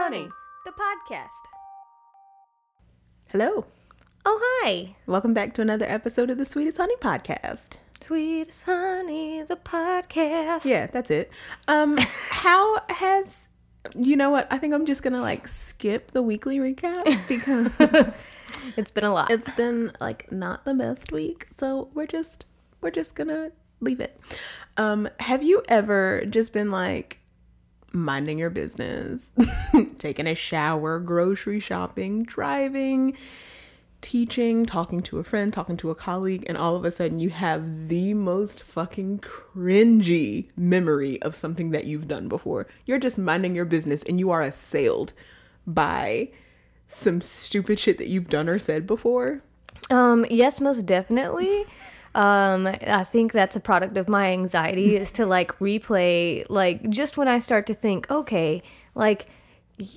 Honey, the podcast. Hello. Oh, hi. Welcome back to another episode of the Sweetest Honey podcast. Sweet as Honey, the podcast. Yeah, that's it. Um, how has you know what? I think I'm just gonna like skip the weekly recap because It's been a lot. it's been like not the best week. So we're just we're just gonna leave it. Um, have you ever just been like minding your business, taking a shower, grocery shopping, driving, teaching, talking to a friend, talking to a colleague, and all of a sudden you have the most fucking cringy memory of something that you've done before. You're just minding your business and you are assailed by some stupid shit that you've done or said before. Um, yes, most definitely. Um, I think that's a product of my anxiety is to like replay, like just when I start to think, okay, like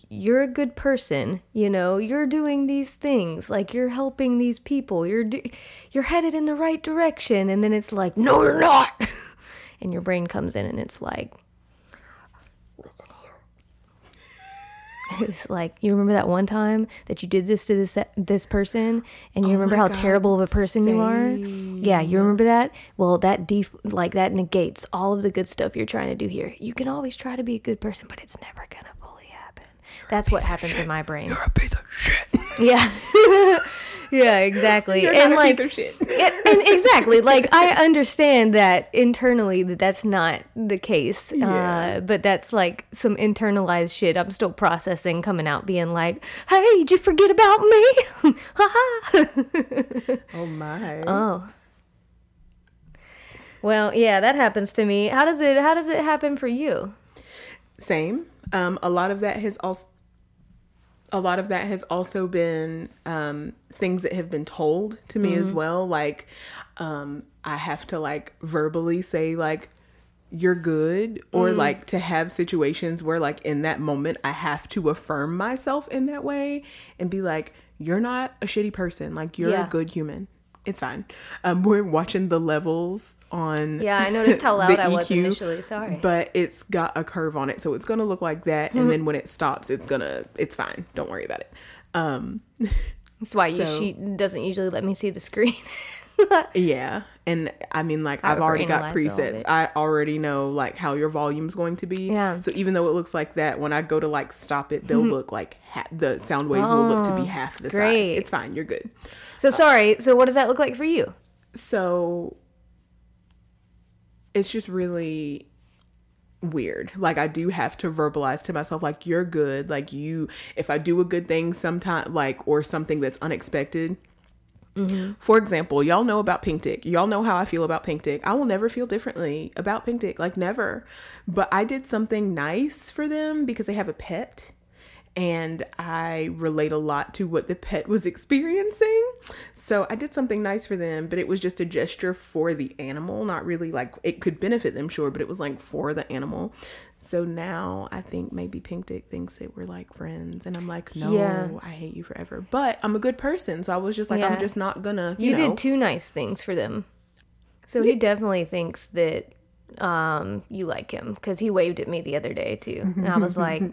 you're a good person, you know, you're doing these things, like you're helping these people, you're do- you're headed in the right direction, and then it's like, no, you're not, and your brain comes in and it's like. It's like you remember that one time that you did this to this this person, and you Oh remember how God, terrible of a person you are. Yeah, you remember that. Well, that def- like that negates all of the good stuff you're trying to do here. You can always try to be a good person, but it's never gonna fully happen. That's what happens in my brain. You're a piece of shit. Yeah, yeah, exactly. You're and like, piece of shit. and, exactly, like I understand that internally that that's not the case, Yeah. uh, but that's like some internalized shit I'm still processing, coming out, being like, "Hey, did you forget about me?" Oh my. oh. Well, yeah, that happens to me. How does it? How does it happen for you? Same. Um, a lot of that has also a lot of that has also been um, things that have been told to me as well. Like um, I have to like verbally say like you're good or like to have situations where like in that moment I have to affirm myself in that way and be like you're not a shitty person like you're Yeah. a good human it's fine um we're watching the levels on Yeah, I noticed how loud I was EQ, initially. Sorry. but it's got a curve on it so it's gonna look like that Mm-hmm. and then when it stops it's gonna it's fine don't worry about it um That's why you, she doesn't usually let me see the screen. yeah and i mean like I i've already got overanalyze all of presets i already know like how your volume's going to be Yeah. so even though it looks like that when i go to like stop it they'll look like ha- the sound waves will look to be half the Mm-hmm. Oh, great. size it's fine you're good so sorry. So what does that look like for you? so it's just really weird. Like i do have to verbalize to myself like you're good. Like you if i do a good thing sometime like or something that's unexpected. Mm-hmm. For example y'all know about pink tick y'all know how i feel about pink tick i will never feel differently about pink tick like never. But i did something nice for them because they have a pet and I relate a lot to what the pet was experiencing. So I did something nice for them, but it was just a gesture for the animal, not really like it could benefit them, sure, but it was like for the animal. So now I think maybe Pink Dick thinks that we're like friends, and I'm like, no, Yeah. I hate you forever. But I'm a good person, so I was just like, Yeah. I'm just not gonna. You, You, know, did two nice things for them. So he definitely thinks that um you like him because he waved at me the other day too. And i was like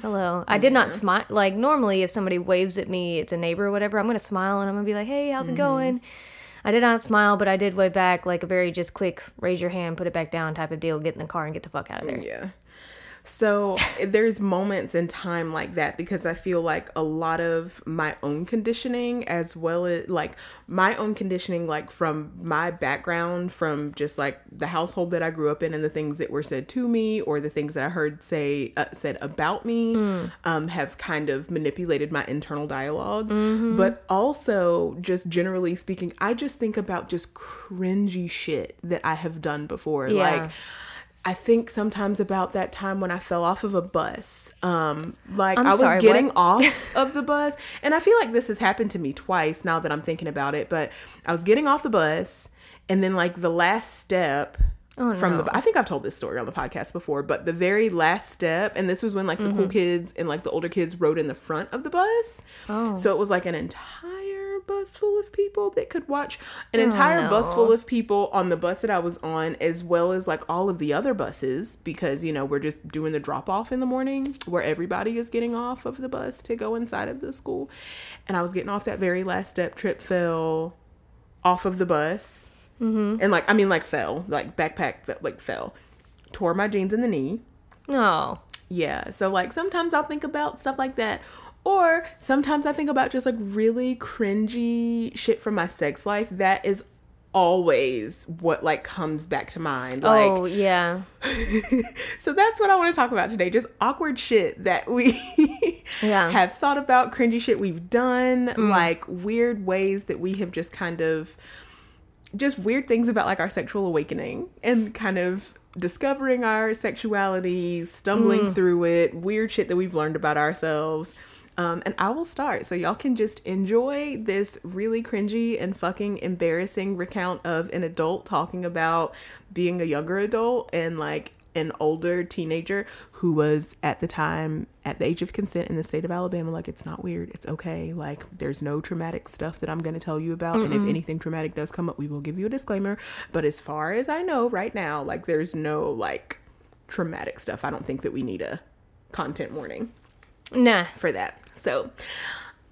hello. I did not smile like normally if somebody waves at me it's a neighbor or whatever i'm gonna smile and i'm gonna be like hey how's it going? I did not smile but i did wave back like a very just quick raise your hand put it back down type of deal get in the car and get the fuck out of there. Yeah. So there's moments in time like that because I feel like a lot of my own conditioning, as well as like my own conditioning, like from my background, from just like the household that I grew up in and the things that were said to me or the things that I heard say uh, said about me, um, have kind of manipulated my internal dialog But also, just generally speaking, I just think about just cringy shit that I have done before, Yeah. like. I think sometimes about that time when I fell off of a bus. Um, like I'm I was sorry, getting what? off of the bus, and I feel like this has happened to me twice now that I'm thinking about it. But I was getting off the bus, and then like the last step from no. the I think I've told this story on the podcast before, but the very last step, and this was when like the Mm-hmm. cool kids and like the older kids rode in the front of the bus. Oh. So it was like an entire bus full of people that could watch an entire no. bus full of people on the bus that I was on, as well as like all of the other buses, because you know we're just doing the drop off in the morning where everybody is getting off of the bus to go inside of the school, and I was getting off that very last step. Trip fell off of the bus, mm-hmm. and like I mean like fell, like backpack like fell, tore my jeans in the knee. No. Yeah. So like sometimes I'll think about stuff like that. Or sometimes I think about just like really cringy shit from my sex life. That is always what like comes back to mind. Like oh yeah. so that's what I want to talk about today. Just awkward shit that we Yeah. have thought about, cringy shit we've done, like weird ways that we have just kind of just weird things about like our sexual awakening and kind of discovering our sexuality, stumbling through it, weird shit that we've learned about ourselves. Um, and I will start so y'all can just enjoy this really cringy and fucking embarrassing recount of an adult talking about being a younger adult and like an older teenager who was at the time at the age of consent in the state of Alabama like it's not weird. It's okay. Like there's no traumatic stuff that I'm going to tell you about. And if anything traumatic does come up we will give you a disclaimer. But as far as I know right now like there's no like traumatic stuff. I don't think that we need a content warning Nah. for that. So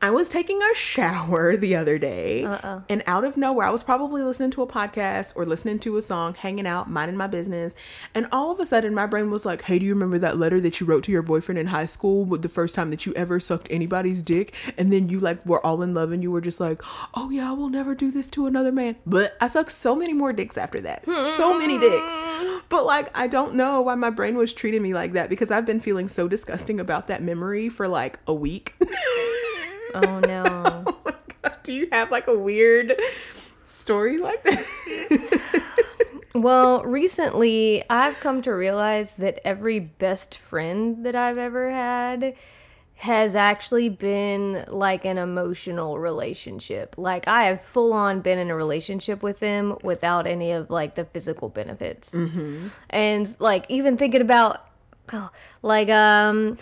I was taking a shower the other day, Uh-oh. and out of nowhere, I was probably listening to a podcast or listening to a song, hanging out, minding my business, and all of a sudden, my brain was like, "Hey, do you remember that letter that you wrote to your boyfriend in high school with the first time that you ever sucked anybody's dick?" And then you like were all in love, and you were just like, "Oh yeah, I will never do this to another man." But I sucked so many more dicks after that, so many dicks. But like, I don't know why my brain was treating me like that because I've been feeling so disgusting about that memory for like a week. Oh no. Oh my god, do you have like a weird story like that? well, recently I've come to realize that every best friend that I've ever had has actually been like an emotional relationship. Like I have full on been in a relationship with them without any of like the physical benefits. Mm-hmm. And like even thinking about oh, like um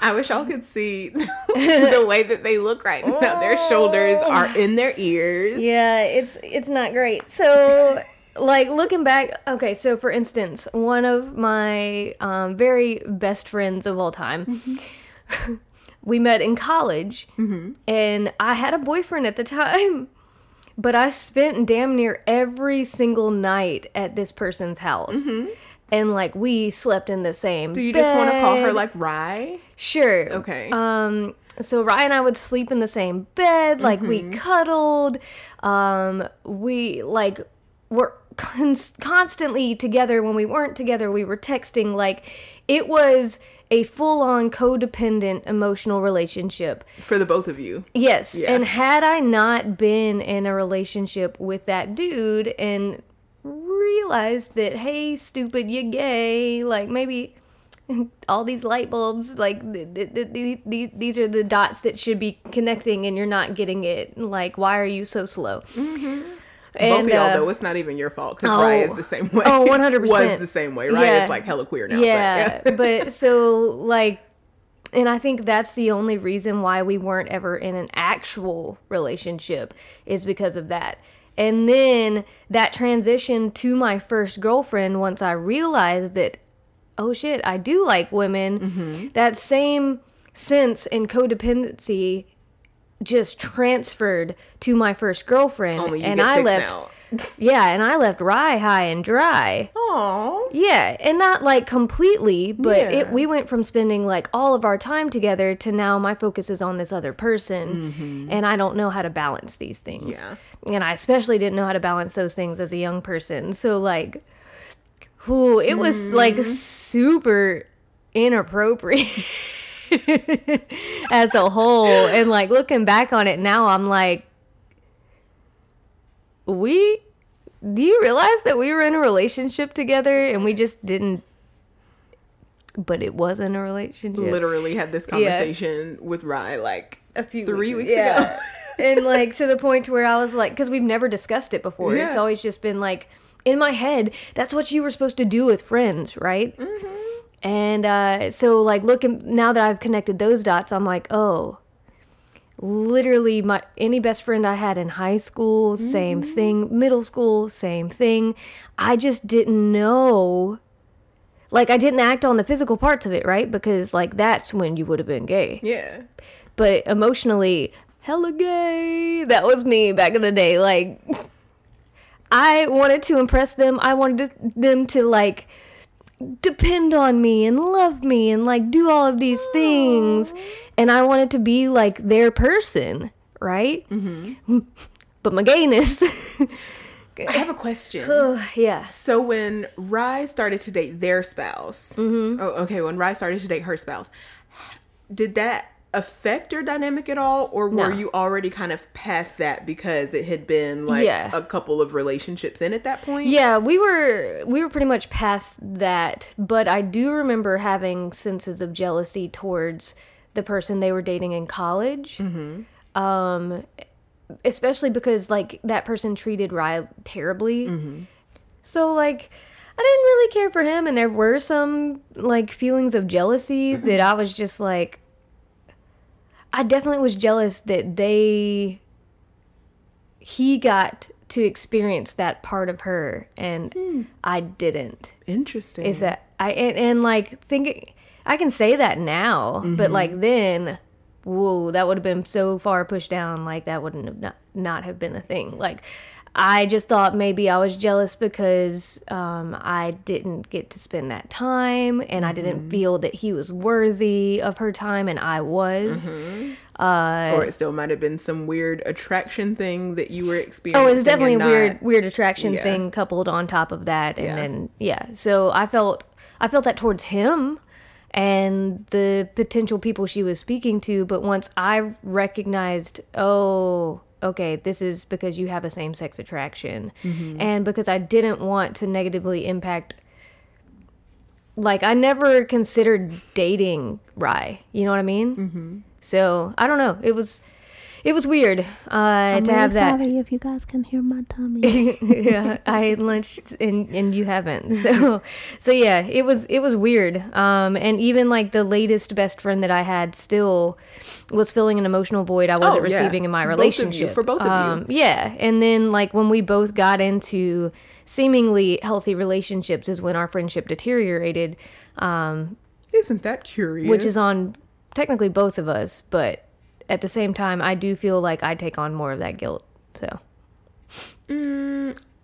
I wish y'all could see the way that they look right now. Their shoulders oh. are in their ears. Yeah, it's it's not great. So like looking back, okay, so for instance, one of my um, very best friends of all time, mm-hmm. we met in college, mm-hmm. and I had a boyfriend at the time. But I spent damn near every single night at this person's house. Mm-hmm. And like we slept in the same. Do you just want to call her like Rye? Sure. Okay. Um, so Ryan and I would sleep in the same bed, like we cuddled. Um, we like were cons- constantly together. When we weren't together, we were texting. Like it was a full-on codependent emotional relationship. For the both of you. Yes. Yeah. And had I not been in a relationship with that dude and realized that, hey, stupid, you're gay, like maybe all these light bulbs, like th- th- th- th- th- these are the dots that should be connecting and you're not getting it. Like, why are you so slow? both And, of y'all, uh, though, it's not even your fault because oh. Rye is the same way. Oh, 100%. Was the same way. Rye Yeah. is like hella queer now. yeah, But, but so like and I think that's the only reason why we weren't ever in an actual relationship is because of that. And then that transition to my first girlfriend once I realized that oh shit, I do like women. Mm-hmm. That same sense in codependency just transferred to my first girlfriend you and I left now. Yeah, and I left Rye high and dry. Aw. Yeah, and not like completely, but Yeah. it, we went from spending like all of our time together to now my focus is on this other person, mm-hmm. and I don't know how to balance these things. Yeah. And I especially didn't know how to balance those things as a young person. So like, who it was like mm. super inappropriate. as a whole. And like looking back on it now i'm like we do you realize that we were in a relationship together and we just didn't but it wasn't a relationship? Literally had this conversation with Rye like a few three weeks yeah. ago. and like to the point to where i was like because we've never discussed it before. It's always just been like in my head that's what you were supposed to do with friends right? Mm-hmm. And uh so like looking now that i've connected those dots i'm like oh literally my any best friend I had in high school, same thing, middle school, same thing. I just didn't know like I didn't act on the physical parts of it, right? Because like that's when you would have been gay. Yeah. But emotionally, hella gay. That was me back in the day. Like I wanted to impress them. I wanted them to like depend on me and love me and like do all of these things. And I wanted to be like their person, right? Mm-hmm. But my gayness, I have a question. Ugh, yeah. So when Rye started to date their spouse, Mm-hmm. oh, okay, when Rye started to date her spouse, did that affect your dynamic at all, or were No. you already kind of past that because it had been like Yeah. a couple of relationships in at that point? Yeah, we were we were pretty much past that, but I do remember having senses of jealousy towards the person they were dating in college. Mm-hmm. Um, especially because like that person treated Rye terribly. So like I didn't really care for him and there were some like feelings of jealousy that I was just like I definitely was jealous that they he got to experience that part of her and hmm. I didn't. Interesting. If that I and, and like thinking I can say that now, but mm-hmm. like then whoa, that would have been so far pushed down like that wouldn't have not, not have been a thing. Like I just thought maybe I was jealous because um, I didn't get to spend that time and I didn't mm-hmm. feel that he was worthy of her time and I was. Mm-hmm. Uh, or it still might have been some weird attraction thing that you were oh, experiencing. Oh, it's definitely a and weird weird attraction Yeah. thing coupled on top of that and Yeah. then yeah. So I felt I felt that towards him and the potential people she was speaking to, but once I recognized, oh, okay, this is because you have a same-sex attraction Mm-hmm. and because I didn't want to negatively impact like I never considered dating Rye. You know what I mean? Mm-hmm. So I don't know. It was it was weird uh, to have that. sorry if you guys can hear my tummy. yeah, I ate lunch and and you haven't. So so yeah, it was it was weird. Um, and even like the latest best friend that I had still was filling an emotional void I wasn't Oh, yeah. receiving in my Both of you, relationship. for both of you. Um, yeah, and then like when we both got into seemingly healthy relationships is when our friendship deteriorated, um, Isn't that curious? which is on technically both of us, but at the same time, I do feel like I take on more of that guilt. So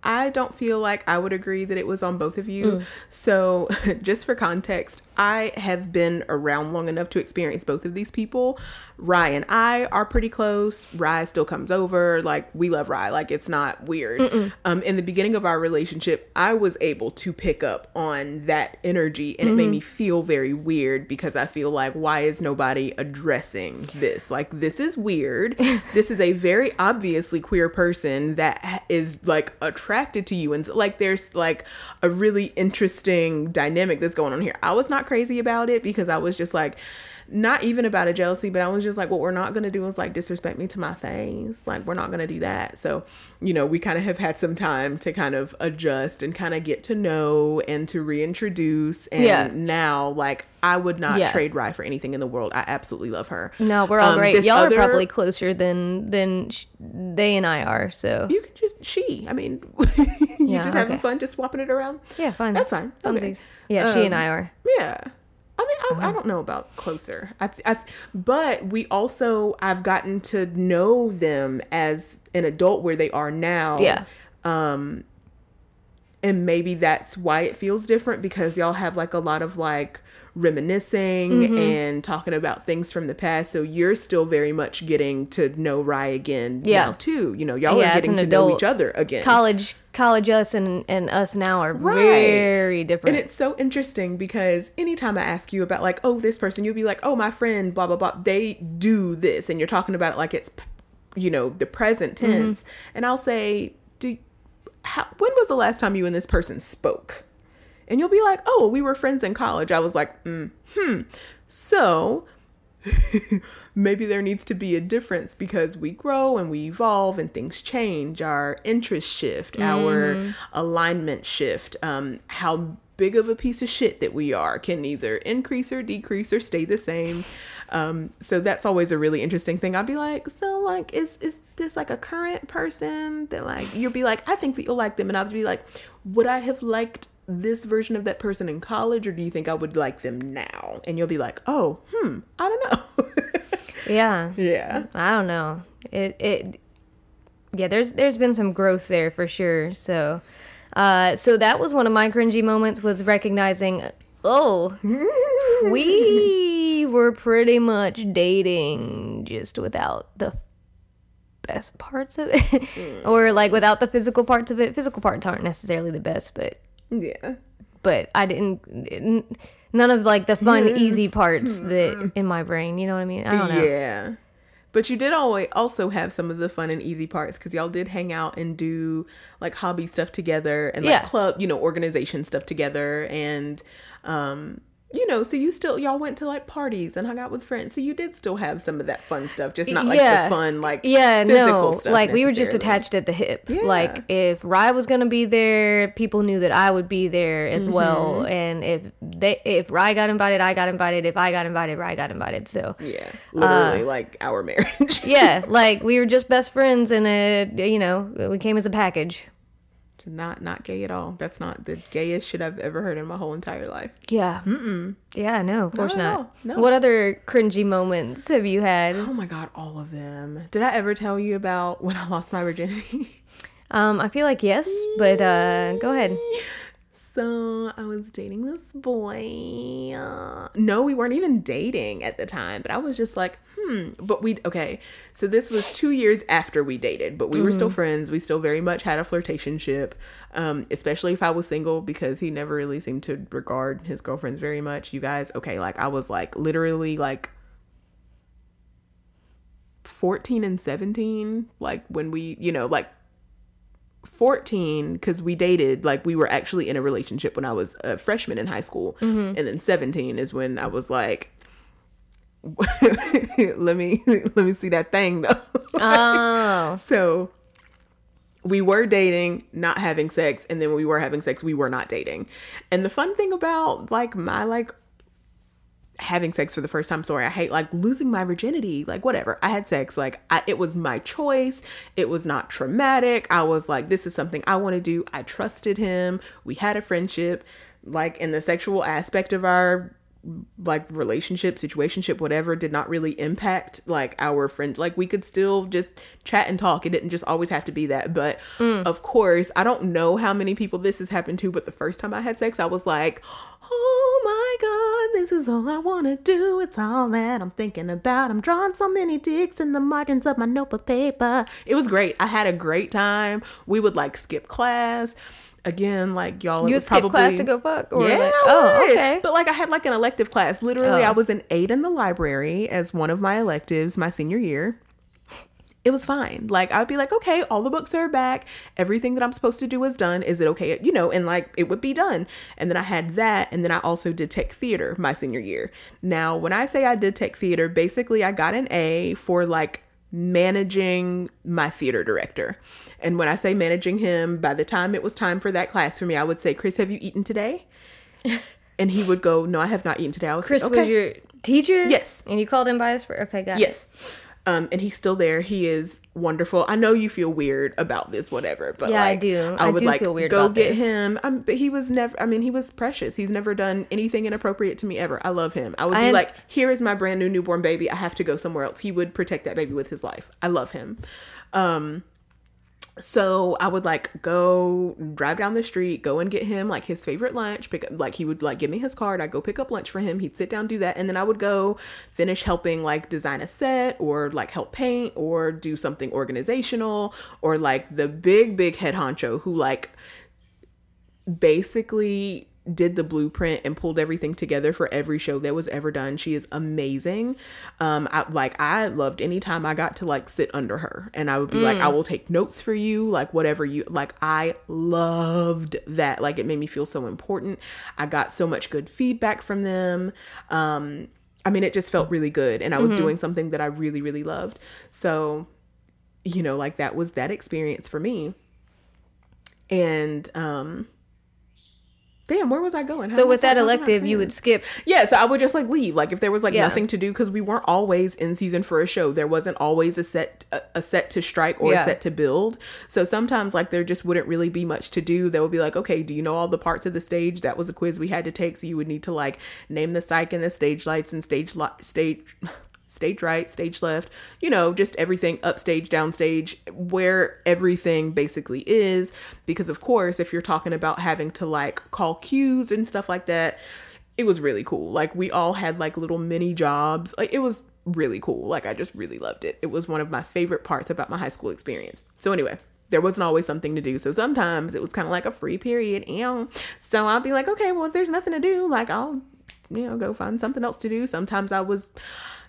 I don't feel like I would agree that it was on both of you. Mm. So, just for context, I have been around long enough to experience both of these people. Rye and I are pretty close. Rye still comes over. Like, we love Rye. Like, it's not weird. Um, in the beginning of our relationship, I was able to pick up on that energy and it Mm-hmm. made me feel very weird because I feel like, why is nobody addressing this? Like, this is weird. this is a very obviously queer person that is like attracted to you. And so, like, there's like a really interesting dynamic that's going on here. I was not crazy about it because I was just like, not even about a jealousy, but I was just like, what we're not gonna do is like disrespect me to my face. Like, we're not gonna do that. So, you know, we kind of have had some time to kind of adjust and kind of get to know and to reintroduce. And Yeah. now, like, I would not Yeah. trade Rye for anything in the world. I absolutely love her. no, we're all Um, great. Y'all other- are probably closer than than sh- they and I are. So You can just she. I mean, you Yeah, just having okay. fun, just swapping it around. yeah, fine. That's fine. Okay. Funsies. Yeah, she and Um, I are. Yeah. I mean, I, I uh-huh. don't know about closer. I, I but we also I've gotten to know them as an adult where they are now. Yeah. Um, and maybe that's why it feels different because y'all have like a lot of like reminiscing Mm-hmm. and talking about things from the past. So you're still very much getting to know Rye again Yeah. now too. You know, y'all Yeah, are getting to know each other again. College, college us and and us now are Right. very different. And it's so interesting because anytime I ask you about like, oh, this person, you'll be like, oh, my friend, blah blah blah. They do this, and you're talking about it like it's, you know, the present Mm-hmm. tense. And I'll say, do, how, when was the last time you and this person spoke? And you'll be like, oh, we were friends in college. I was like, mm, hmm. So maybe there needs to be a difference because we grow and we evolve and things change our interests shift our alignment shift um, how big of a piece of shit that we are can either increase or decrease or stay the same. Um, so that's always a really interesting thing. I'd be like, so like, is is this like a current person that like you'll be like, I think that you'll like them, and I'd be like, would I have liked this version of that person in college, or do you think I would like them now? And you'll be like, oh, hmm, I don't know. Yeah. yeah. I don't know. It it yeah, there's there's been some growth there for sure. So uh so that was one of my cringy moments was recognizing oh we were pretty much dating just without the best parts of it or like without the physical parts of it physical parts aren't necessarily the best but Yeah. but i didn't none of like the fun easy parts that in my brain you know what i mean i don't know Yeah. But you did always also have some of the fun and easy parts because y'all did hang out and do like hobby stuff together and like Yeah. club, you know, organization stuff together and um you know, so you still y'all went to like parties and hung out with friends. So you did still have some of that fun stuff, just not like Yeah. the fun like Yeah, physical no. Like we were just attached at the hip. Yeah. Like if Rye was gonna be there, people knew that I would be there as Mm-hmm. well. And if they if Rye got invited, I got invited. If I got invited, Rye got invited. So Yeah, literally like our marriage. yeah, like we were just best friends and uh you know, we came as a package. Not not gay at all. That's not the gayest shit I've ever heard in my whole entire life. Yeah. Mm-mm. Yeah, no, of course at not. No. What other cringy moments have you had? Oh my god, all of them. Did I ever tell you about when I lost my virginity? Um, I feel like yes, but uh go ahead. So I was dating this boy. Uh, no, we weren't even dating at the time, but I was just like, hmm. But we okay. So this was two years after we dated, but we were still friends. We still very much had a flirtationship, um, especially if I was single because he never really seemed to regard his girlfriends very much. You guys, okay? Like I was like literally like 14 and 17 like when we you know like 14 because we dated like we were actually in a relationship when i was a freshman in high school. Mm-hmm. And then 17 is when i was like let me let me see that thing though. Oh. so we were dating not having sex and then when we were having sex we were not dating. And the fun thing about like my like having sex for the first time sorry i hate like losing my virginity like whatever. I had sex like I, it was my choice. It was not traumatic. I was like this is something i want to do. I trusted him. We had a friendship. Like in the sexual aspect of our like relationship situationship whatever did not really impact like our friend like we could still just chat and talk. It didn't just always have to be that. But mm. of course i don't know how many people this has happened to but the first time i had sex i was like oh my god this is all i want to do. It's all that i'm thinking about. I'm drawing so many dicks in the margins of my notebook paper. It was great. I had a great time. We would like skip class again like y'all You skip probably class to go fuck? Or yeah, like, oh, okay. But like I had like an elective class. Literally, I Oh. was an eight in the library as one of my electives my senior year. It was fine. Like I'd be like, okay, all the books are back. Everything that I'm supposed to do is done. Is it okay? You know, and like it would be done. And then I had that, and then I also did tech theater my senior year. Now, when I say I did tech theater, basically I got an A for like managing my theater director. And when I say managing him, by the time it was time for that class for me, I would say, Chris, have you eaten today? And he would go, No, I have not eaten today. I was Chris like, okay. was your teacher? Yes. And you called him by his okay, got it. Um, and he's still there. He is wonderful. I know you feel weird about this, whatever, but Yeah, I do. I I would do like feel weird go get this. him. Um, but he was never. I mean, he was precious. He's never done anything inappropriate to me ever. I love him. I would be I- like, here is my brand new newborn baby. I have to go somewhere else. He would protect that baby with his life. I love him. Um, so I would like go drive down the street, go and get him like his favorite lunch. Pick up like he would like give me his card. I'd go pick up lunch for him. He'd sit down, do that, and then I would go finish helping like design a set or like help paint or do something organizational or like the big big head honcho who like basically did the blueprint and pulled everything together for every show that was ever done. She is amazing. Um, I like I loved any time I got to like sit under her and I would be like, I will take notes for you, like whatever you like. I loved that. Like it made me feel so important. I got so much good feedback from them. Um, I mean, it just felt really good, and I was doing something that I really, really loved. So, you know, like that was that experience for me. And um damn, where was I going? How So with that elective, you would skip. Yeah, so I would just like leave. Like if there was like Yeah. nothing to do because we weren't always in season for a show. There wasn't always a set a, a set to strike or Yeah. a set to build. So sometimes like there just wouldn't really be much to do. They would be like, okay, do you know all the parts of the stage? That was a quiz we had to take. So you would need to like name the cyc and the stage lights and stage li- stage. Stage right, stage left, you know, just everything upstage, downstage, where everything basically is. Because, of course, if you're talking about having to like call cues and stuff like that, it was really cool. Like we all had like little mini jobs. Like it was really cool. Like I just really loved it. It was one of my favorite parts about my high school experience. So anyway, there wasn't always something to do. So sometimes it was kind of like a free period. And So I'll be like, okay, well if there's nothing to do, like I'll you know go find something else to do. Sometimes I was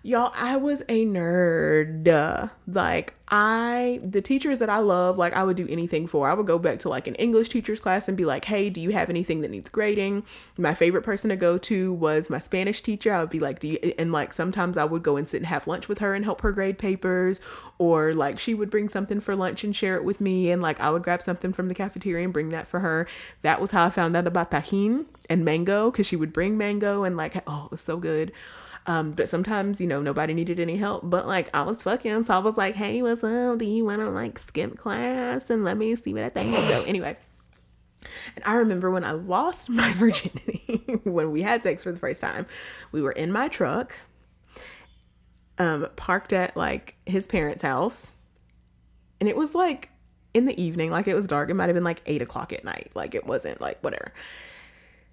y'all i was a nerd. Like i the teachers that i love like i would do anything for. I would go back to like an english teacher's class and be like hey do you have anything that needs grading? My favorite person to go to was my spanish teacher. I would be like do you and like sometimes i would go and sit and have lunch with her and help her grade papers or like she would bring something for lunch and share it with me and like i would grab something from the cafeteria and bring that for her. That was how i found out about tajin and mango because she would bring mango and like oh it was so good um, but sometimes, you know, nobody needed any help. But like I was fucking, so I was like, hey, what's up? Do you wanna like skip class and let me see what I think? So anyway. And I remember when I lost my virginity, when we had sex for the first time, we were in my truck, um, parked at like his parents' house. And it was like in the evening, like it was dark. It might have been like eight o'clock at night. Like it wasn't like whatever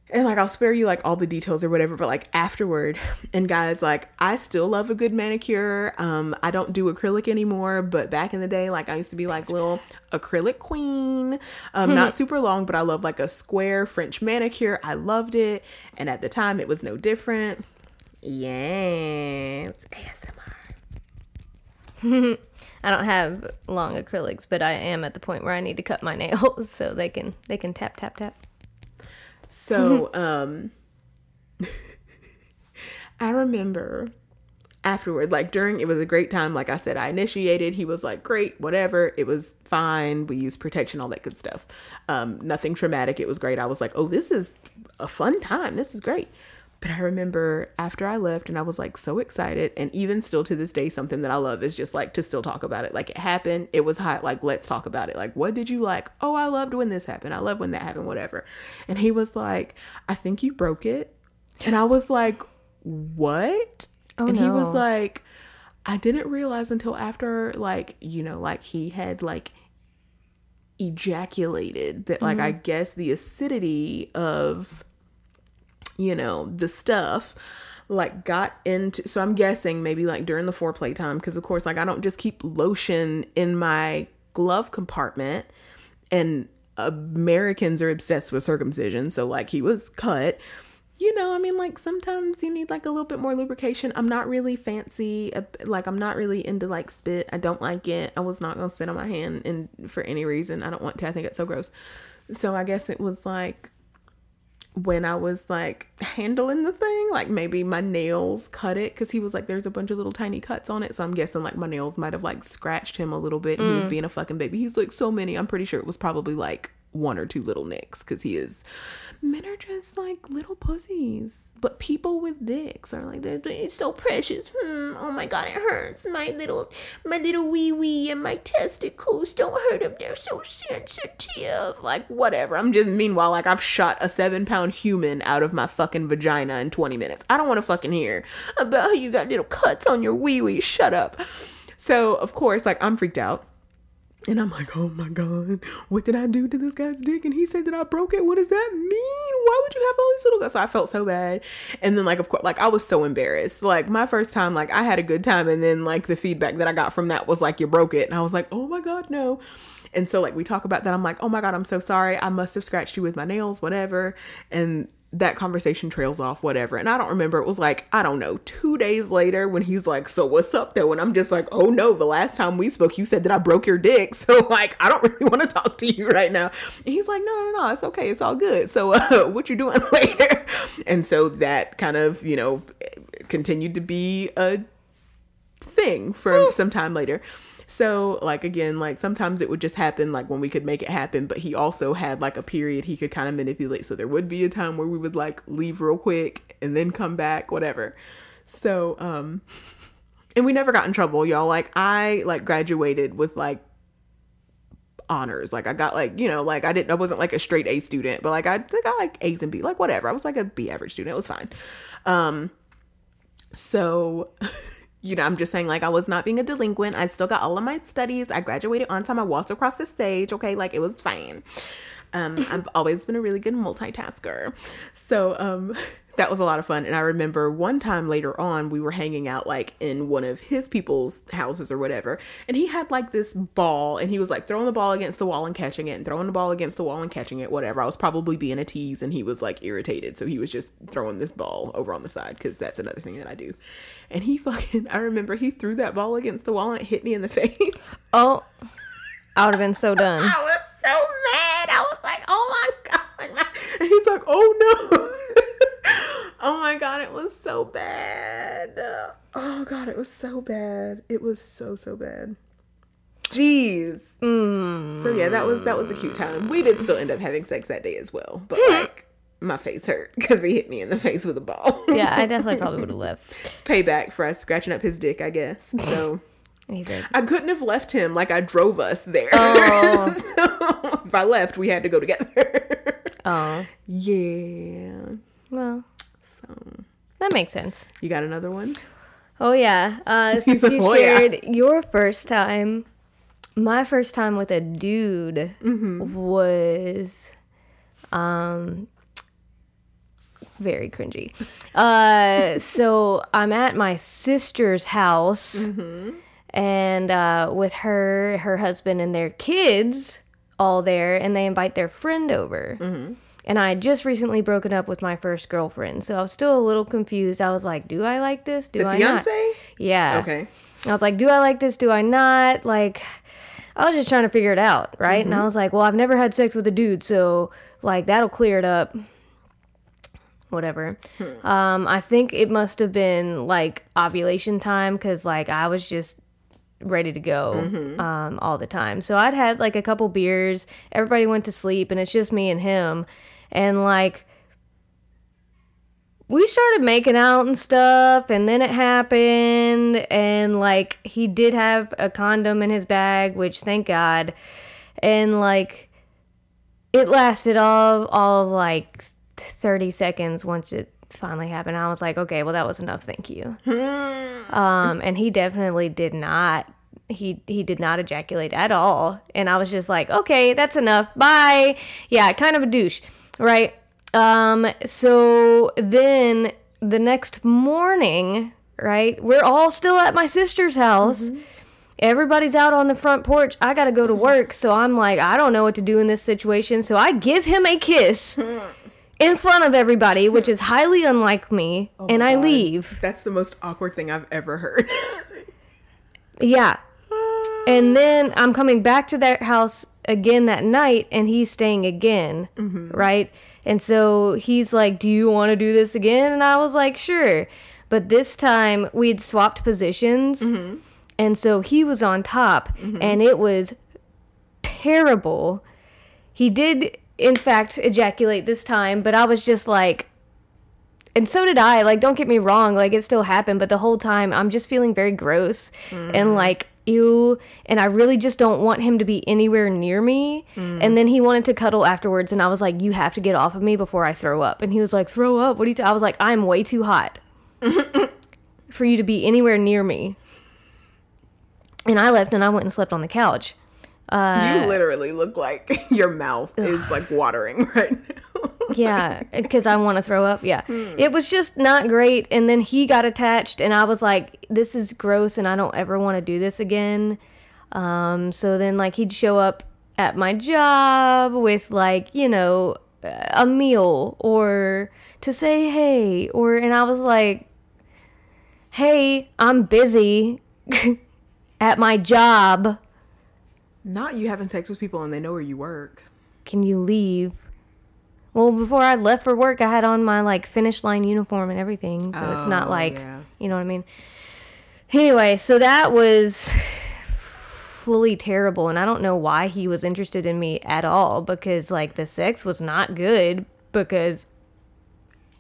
and like I'll spare you like all the details or whatever, but like afterward, and guys, like I still love a good manicure. Um, I don't do acrylic anymore, but back in the day, like I used to be like little acrylic queen. Um, not super long, but I love like a square French manicure. I loved it, and at the time, it was no different. Yes, ASMR. I don't have long acrylics, but I am at the point where I need to cut my nails so they can they can tap tap tap. So, um, I remember afterward, like during, it was a great time. Like I said, I initiated. He was like, great, whatever. It was fine. We used protection, all that good stuff. Um, nothing traumatic. It was great. I was like, oh, this is a fun time. This is great. But I remember after I left and I was like so excited. And even still to this day, something that I love is just like to still talk about it. Like it happened, it was hot. Like, let's talk about it. Like, what did you like? Oh, I loved when this happened. I love when that happened, whatever. And he was like, I think you broke it. And I was like, what? Oh, and he was like, I didn't realize until after, like, you know, like he had like ejaculated that, like, I mm-hmm. guess the acidity of you know, the stuff like got into so I'm guessing maybe like during the foreplay time because of course like I don't just keep lotion in my glove compartment and Americans are obsessed with circumcision so like he was cut. You know I mean like sometimes you need like a little bit more lubrication. I'm not really fancy uh, like I'm not really into like spit. I don't like it. I was not gonna spit on my hand and for any reason. I don't want to. I think it's so gross. So I guess it was like when I was like handling the thing, like maybe my nails cut it because he was like, there's a bunch of little tiny cuts on it. So I'm guessing like my nails might have like scratched him a little bit and he was mm. being a fucking baby. He's like, so many. I'm pretty sure it was probably like one or two little nicks because he is. Men are just like little pussies, but people with dicks are like, "They're- so precious. Hmm, oh my god, it hurts. My little, my little wee wee and my testicles don't hurt them. They're so sensitive. Like whatever. I'm just meanwhile like I've shot a seven pound human out of my fucking vagina in 20 minutes. I don't want to fucking hear about how you got little cuts on your wee wee. Shut up. So of course, like I'm freaked out. And I'm like, oh my God, what did I do to this guy's dick? And he said that I broke it. What does that mean? Why would you have all these little guys? So I felt so bad. And then, like, of course, like, I was so embarrassed. Like, my first time, like, I had a good time. And then, like, the feedback that I got from that was, like, you broke it. And I was like, oh my God, no. And so, like, we talk about that. I'm like, oh my God, I'm so sorry. I must have scratched you with my nails, whatever. And that conversation trails off, whatever. And I don't remember. It was like, I don't know, two days later when he's like, So what's up though? And I'm just like, Oh no, the last time we spoke, you said that I broke your dick. So, like, I don't really want to talk to you right now. And he's like, No, no, no, it's okay. It's all good. So, uh, what you doing later? And so that kind of, you know, continued to be a thing for some time later. So, like, again, like sometimes it would just happen like when we could make it happen, but he also had like a period he could kind of manipulate. So, there would be a time where we would like leave real quick and then come back, whatever. So, um, and we never got in trouble, y'all. Like, I like graduated with like honors. Like I got like, you know, like I didn't I wasn't like a straight A student, but like I, I got like A's and B, like whatever. I was like a B average student. It was fine. Um so you know, I'm just saying like I was not being a delinquent. I still got all of my studies. I graduated on time. I walked across the stage. Okay, like it was fine. Um, I've always been a really good multitasker. So um that was a lot of fun. And I remember one time later on, we were hanging out like in one of his people's houses or whatever. And he had like this ball and he was like throwing the ball against the wall and catching it and throwing the ball against the wall and catching it, whatever. I was probably being a tease and he was like irritated. So he was just throwing this ball over on the side because that's another thing that I do. And he fucking, I remember he threw that ball against the wall and it hit me in the face. Oh, I would have been so done. I was so mad. I was like, oh my God. And he's like, oh no. Oh my god, it was so bad. Oh god, it was so bad. It was so so bad. Jeez. Mm. So yeah, that was that was a cute time. We did still end up having sex that day as well, but like my face hurt because he hit me in the face with a ball. Yeah, I definitely probably would have left. it's payback for us scratching up his dick, I guess. So. He did. I couldn't have left him like I drove us there. Oh. so if I left, we had to go together. Oh, yeah. well, that makes sense. you got another one? Oh yeah. Uh, since like, you "Oh, yeah." shared your first time, my first time with a dude Mm-hmm. was, um, very cringy. Uh, so I'm at my sister's house, Mm-hmm. and uh, with her, her husband, and their kids all there, and they invite their friend over. Mm-hmm. And I had just recently broken up with my first girlfriend, so I was still a little confused. I was like, "Do I like this? Do The I fiance? not?" Yeah. Okay. I was like, "Do I like this? Do I not?" Like, I was just trying to figure it out, right? And I was like, "Well, I've never had sex with a dude, so like that'll clear it up." Whatever. Um, I think it must have been like ovulation time because like I was just ready to go um, all the time. So I'd had like a couple beers. Everybody went to sleep, and it's just me and him. And like we started making out and stuff, and then it happened. And like he did have a condom in his bag, which thank God. And like it lasted all all of like 30 seconds once it finally happened. I was like, okay, well that was enough, thank you. um, and he definitely did not. He he did not ejaculate at all, and I was just like, okay, that's enough. Bye. Yeah, kind of a douche, right? Um, so then the next morning, right, we're all still at my sister's house. Everybody's out on the front porch. I got to go to work. So I'm like, I don't know what to do in this situation. So I give him a kiss in front of everybody, which is highly unlike me. and I God. leave. That's the most awkward thing I've ever heard. Yeah. And then I'm coming back to that house again that night, and he's staying again, mm-hmm. right? And so he's like, Do you want to do this again? And I was like, Sure. But this time we had swapped positions. Mm-hmm. And so he was on top, mm-hmm. and it was terrible. He did, in fact, ejaculate this time, but I was just like, and so did I. Like, don't get me wrong, like it still happened, but the whole time I'm just feeling very gross and like ew, and I really just don't want him to be anywhere near me. And then he wanted to cuddle afterwards, and I was like, you have to get off of me before I throw up. And he was like, throw up? What do you? T-? I was like, I'm way too hot for you to be anywhere near me. And I left, and I went and slept on the couch. Uh, you literally look like your mouth is like watering right now. Yeah, because I want to throw up. Yeah. It was just not great. And then he got attached, and I was like, this is gross, and I don't ever want to do this again. Um, so then, like, he'd show up at my job with, like, you know, a meal or to say hey, or, and I was like, hey, I'm busy at my job. Not you having sex with people and they know where you work. can you leave? Well, before I left for work, I had on my like finish line uniform and everything, so it's not Oh, like yeah. you know what I mean. Anyway, so that was fully terrible and I don't know why he was interested in me at all because like the sex was not good because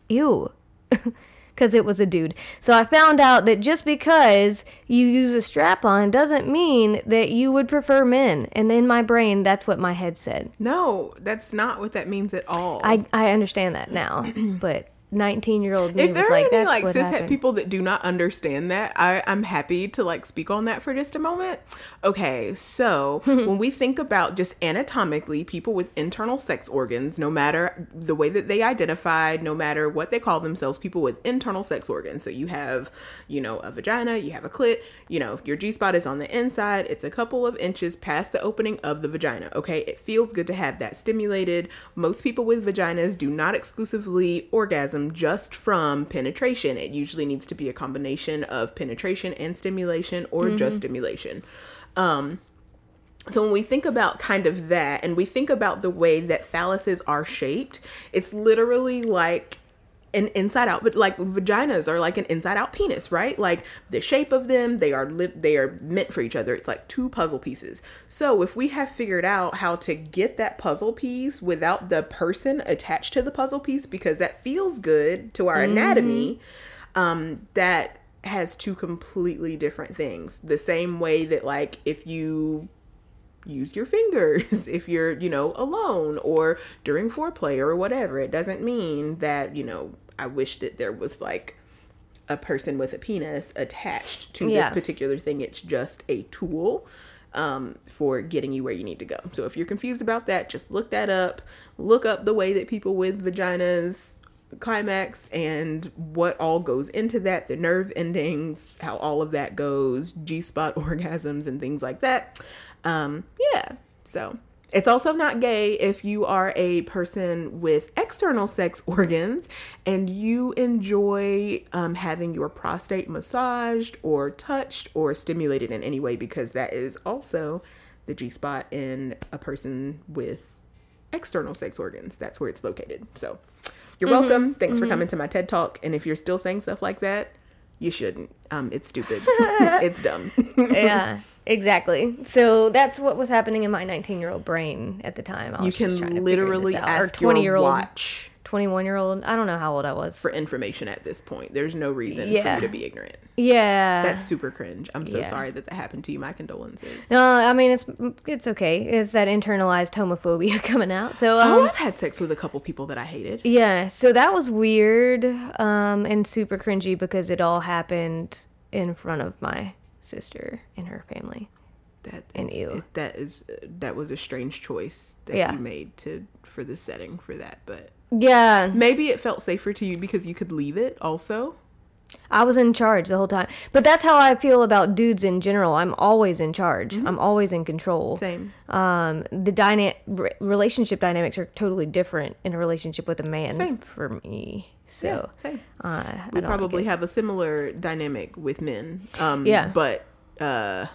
ew. Because it was a dude. So I found out that just because you use a strap on doesn't mean that you would prefer men. And in my brain, that's what my head said. No, that's not what that means at all. I, I understand that now. but 19 year old me if was there are like, any like cishet people that do not understand that, I, I'm happy to like speak on that for just a moment. Okay, so when we think about just anatomically, people with internal sex organs, no matter the way that they identified, no matter what they call themselves, people with internal sex organs. So you have, you know, a vagina, you have a clit, you know, your G spot is on the inside, it's a couple of inches past the opening of the vagina. Okay, it feels good to have that stimulated. Most people with vaginas do not exclusively orgasm just from penetration. It usually needs to be a combination of penetration and stimulation or just stimulation. Um, so when we think about kind of that and we think about the way that phalluses are shaped, it's literally like an inside out but like vaginas are like an inside out penis right? Like the shape of them they are lit they are meant for each other. It's like two puzzle pieces. So if we have figured out how to get that puzzle piece without the person attached to the puzzle piece because that feels good to our anatomy um that has two completely different things. The same way that like if you use your fingers if you're, you know, alone or during foreplay or whatever. It doesn't mean that, you know, I wish that there was like a person with a penis attached to Yeah. this particular thing. It's just a tool um, for getting you where you need to go. So if you're confused about that, just look that up. Look up the way that people with vaginas climax and what all goes into that, the nerve endings, how all of that goes, G spot orgasms, and things like that. Um, yeah, so it's also not gay if you are a person with external sex organs and you enjoy um, having your prostate massaged or touched or stimulated in any way because that is also the G spot in a person with external sex organs. That's where it's located. So you're welcome. Thanks for coming to my TED Talk. And if you're still saying stuff like that, you shouldn't. Um, it's stupid. it's dumb. yeah, exactly. So that's what was happening in my 19 year old brain at the time. I you can literally. Or ask your 20 year old, watch 21 year old. I don't know how old I was. for information at this point. There's no reason for you to be ignorant. Yeah. That's super cringe. I'm so Yeah. sorry that that happened to you. My condolences. no, I mean it's it's okay. It's that internalized homophobia coming out. So um, oh, I've had sex with a couple people that I hated. Yeah, so that was weird um, and super cringy because it all happened in front of my sister and her family. That And is, ew. it- that is that was a strange choice that Yeah. you made to for the setting for that, but Yeah, maybe it felt safer to you because you could leave it also. I was in charge the whole time. But that's how I feel about dudes in general. I'm always in charge. I'm always in control. Same. Um, the dyna- re- relationship dynamics are totally different in a relationship with a man Same. for me. Yeah, So, same. uh, we don't like probably have a similar dynamic with men. Um, Yeah. But uh,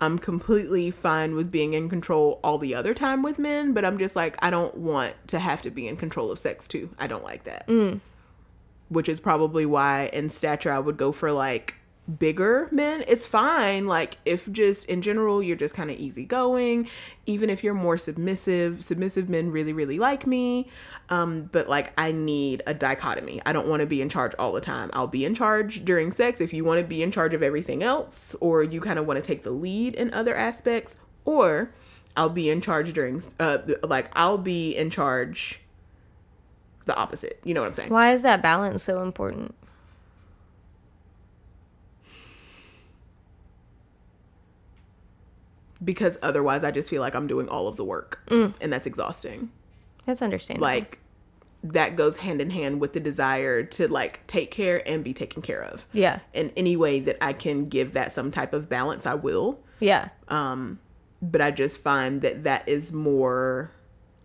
I'm completely fine with being in control all the other time with men, but I'm just like, I don't want to have to be in control of sex too. I don't like that. Mm. Which is probably why in stature I would go for like bigger men. It's fine. Like if just in general you're just kind of easygoing, even if you're more submissive, submissive men really, really like me. Um, but like I need a dichotomy. I don't want to be in charge all the time. I'll be in charge during sex if you want to be in charge of everything else, or you kind of want to take the lead in other aspects, or I'll be in charge during uh like I'll be in charge the opposite. You know what I'm saying? Why is that balance so important? Because otherwise I just feel like I'm doing all of the work Mm. and that's exhausting. That's understandable. Like that goes hand in hand with the desire to like take care and be taken care of. yeah, In any way that I can give that some type of balance, I will. yeah, Um, but I just find that that is more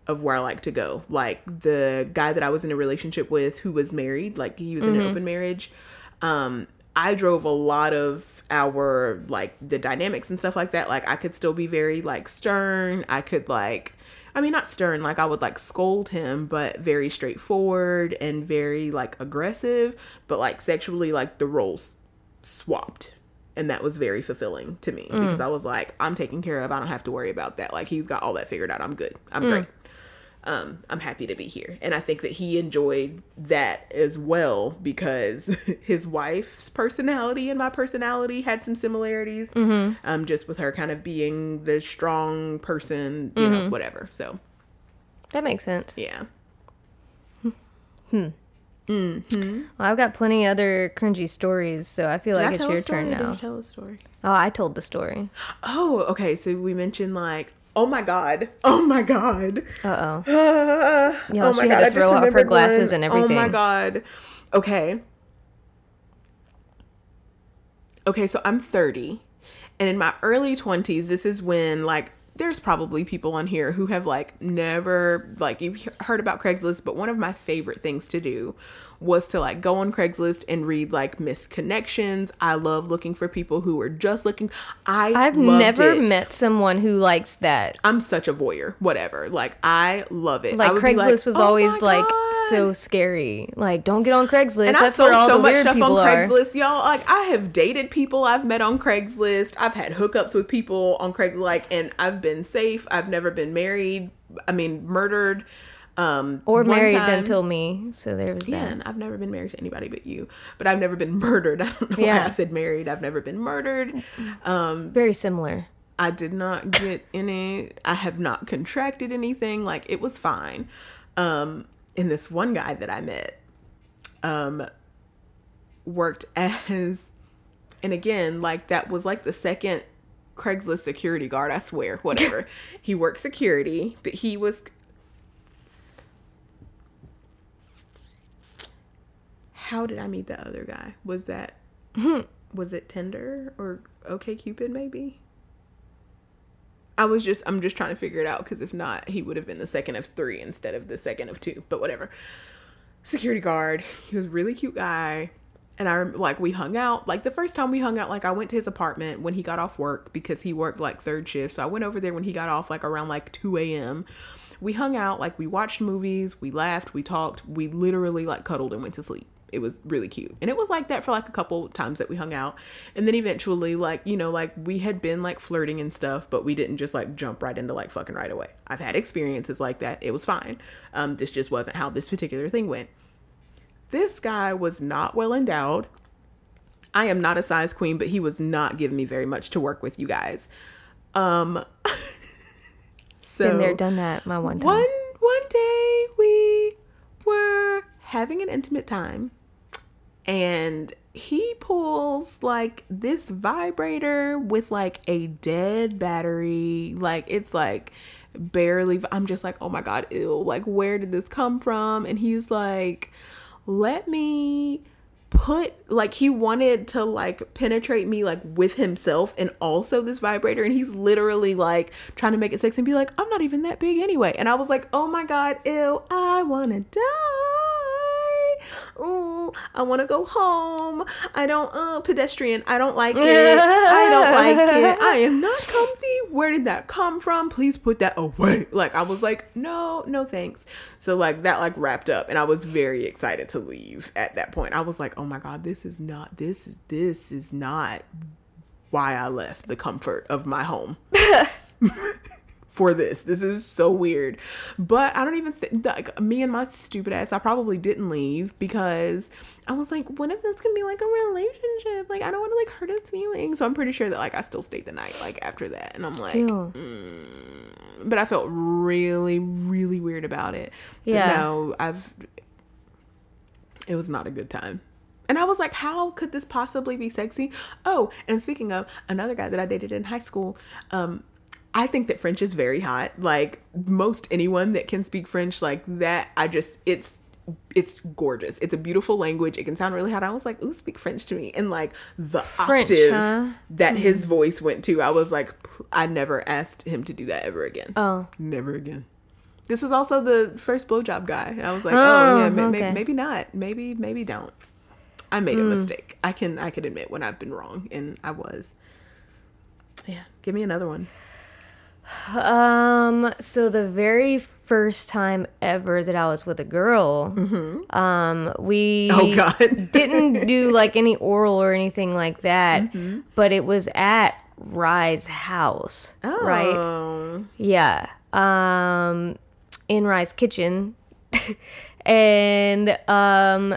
of where I like to go. Like the guy that I was in a relationship with who was married, like he was in an mm-hmm. open marriage. Um, I drove a lot of our like the dynamics and stuff like that. Like I could still be very like stern. I could like I mean not stern, like I would like scold him, but very straightforward and very like aggressive, but like sexually like the roles swapped And that was very fulfilling to me mm. because I was like, I'm taken care of. I don't have to worry about that. Like he's got all that figured out. I'm good. I'm mm. great. Um, I'm happy to be here. And I think that he enjoyed that as well because his wife's personality and my personality had some similarities. Um, just with her kind of being the strong person, you know, whatever. So That makes sense. yeah. Hmm. Hmm. Well, I've got plenty other cringy stories, so I feel Did I like it's tell a your turn now. you tell a story? Oh, I told the story. Oh, okay. So we mentioned like, oh my god, oh my god, Uh oh. Uh, Yeah, she had to throw up her glasses and everything. Oh my god. Okay. Okay, so I'm 30. And in my early 20s, this is when like there's probably people on here who have like never like you've heard about Craigslist, but one of my favorite things to do was to like go on Craigslist and read like missed connections. I love looking for people who are just looking. I I've never it. met someone who likes that. I'm such a voyeur. Whatever. Like I love it. Like Craigslist was "Oh always like so scary. Like, don't get on Craigslist. And I That's sold where all so the much weird stuff on are. Craigslist, y'all. Like I have dated people I've met on Craigslist. I've had hookups with people on Craigslist, like, and I've been safe. I've never been married. I mean, murdered. Um, Or married time- until me. So there was Yeah, that. I've never been married to anybody but you. But I've never been murdered. I don't know why Yeah. I said married. I've never been murdered. Very similar. I did not get any I have not contracted anything. Like it was fine. Um and this one guy that I met um worked as and again, like that was like the second Craigslist security guard, I swear, whatever. he worked security, but he was How did I meet that other guy? Was that was it Tinder or OK Cupid maybe? I was just I'm just trying to figure it out because if not, he would have been the second of three instead of the second of two. But whatever. Security guard. He was a really cute guy. And I like we hung out. Like the first time we hung out, like I went to his apartment when he got off work because he worked like third shift. So I went over there when he got off like around like 2 a.m. We hung out, like we watched movies, we laughed, we talked, we literally like cuddled and went to sleep. It was really cute. And it was like that for like a couple times that we hung out. And then eventually, like, you know, like we had been like flirting and stuff, but we didn't just like jump right into like fucking right away. I've had experiences like that. It was fine. Um, this just wasn't how this particular thing went. This guy was not well endowed. I am not a size queen, but he was not giving me very much to work with, you guys. Um, so Been there, done that. My one time. one one day we were having an intimate time and he pulls like this vibrator with like a dead battery. Like it's like barely i'm just like oh my god ew like where did this come from? And he's like let me put like he wanted to like penetrate me like with himself and also this vibrator. And he's literally like trying to make it sexy and be like i'm not even that big anyway. And i was like oh my god ew i wanna die Ooh, I want to go home. I don't, uh, pedestrian. I don't like it. I don't like it. I am not comfy. Where did that come from? Please put that away. Like, I was like, no, no thanks. So, like, that, like, wrapped up. And I was very excited to leave at that point. I was like, oh my God, this is not, this is, this is not why I left the comfort of my home. for this. This is so weird. But I don't even think like me and my stupid ass, I probably didn't leave because I was like, what if this can be like a relationship? Like I don't want to like hurt his feelings. So I'm pretty sure that like I still stayed the night like after that. And I'm like, Ew. but I felt really, really weird about it. But Yeah. no, I've it was not a good time. And I was like, how could this possibly be sexy? Oh, and speaking of another guy that I dated in high school, um, I think that French is very hot. Like most anyone that can speak French like that, I just it's it's gorgeous. It's a beautiful language. It can sound really hot. I was like, ooh, speak French to me. And like the French, octave huh? that hmm. his voice went to, I was like, I never asked him to do that ever again. Oh. Never again. This was also the first blowjob guy. And I was like, Oh, oh, yeah, ma- ma- maybe not. Maybe, maybe don't. I made a hmm. mistake. I can, I can admit when I've been wrong, and I was. Yeah, give me another one. Um, so the very first time ever that I was with a girl, um, we Mm-hmm. Oh, God. didn't do like any oral or anything like that, Mm-hmm. but it was at Rye's house, right? Oh. Yeah. Um in Rye's kitchen. and um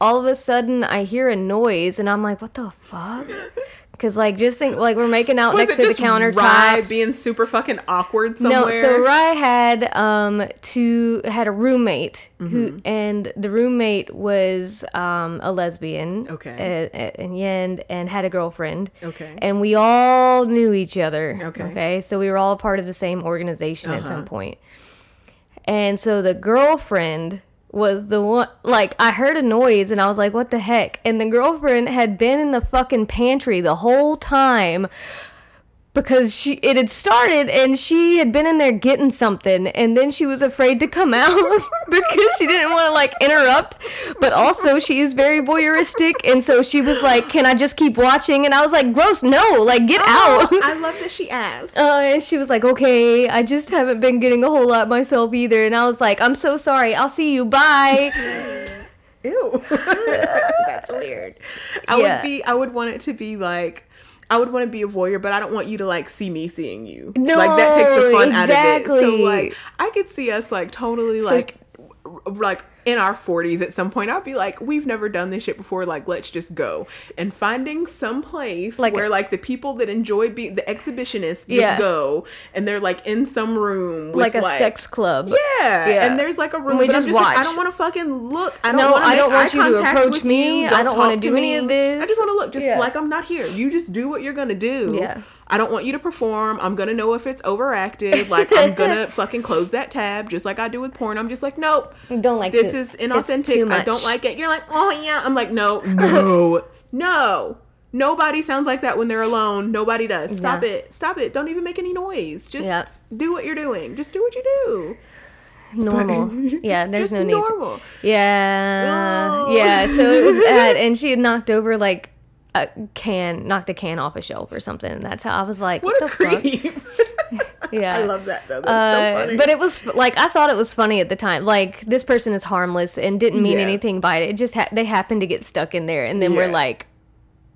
all of a sudden I hear a noise and I'm like, what the fuck? Cause like just think like we're making out Was next to the Rye countertops. being super fucking awkward somewhere? no, so Rye had um two had a roommate Mm-hmm. who and the roommate was um a lesbian. Okay. and and and had a girlfriend. Okay. And we all knew each other. Okay. Uh-huh. Okay. So we were all part of the same organization at some point. And so the girlfriend was the one like I heard a noise and I was like, what the heck? And the girlfriend had been in the fucking pantry the whole time because she it had started and she had been in there getting something and then she was afraid to come out because she didn't want to like interrupt but also she is very voyeuristic and so she was like can i just keep watching and i was like gross no like get out Oh, I love that she asked. uh, and she was like okay i just haven't been getting a whole lot myself either and i was like i'm so sorry i'll see you bye Ew. That's weird. I Yeah. would be I would want it to be like I would want to be a voyeur, but I don't want you to like see me seeing you. No, like that takes the fun out of it. So like I could see us like totally like r- like in our 40s at some point I'd be like we've never done this shit before like let's just go and finding some place Like where like the people that enjoy being the exhibitionists just Yeah. go and they're like in some room with like a sex club yeah. Yeah. and there's like a room, And we just just like, I don't want to fucking look. I don't No, want to I don't want you to approach me. you. I don't wanna do to any of this. I just want to look, just Yeah. like I'm not here. You just do what you're gonna do. Yeah. I don't want you to perform. I'm gonna know if it's overacted. Like I'm gonna fucking close that tab, just like I do with porn. I'm just like, nope. don't like this this. is inauthentic. I don't like it. You're like, oh yeah. I'm like, no, no, no. Nobody sounds like that when they're alone. Nobody does. Stop Yeah. it. Stop it. Don't even make any noise. Just Yeah. do what you're doing. Just do what you do. normal yeah there's no need normal. Yeah. Oh. Yeah. So it was that, and she had knocked over like a can, knocked a can off a shelf or something. That's how I was like, What, what, a the fuck? Yeah. I love that though. That's Uh, so funny. but it was like I thought it was funny at the time. Like this person is harmless and didn't mean Yeah. anything by it. It just ha- they happened to get stuck in there, and then we're like,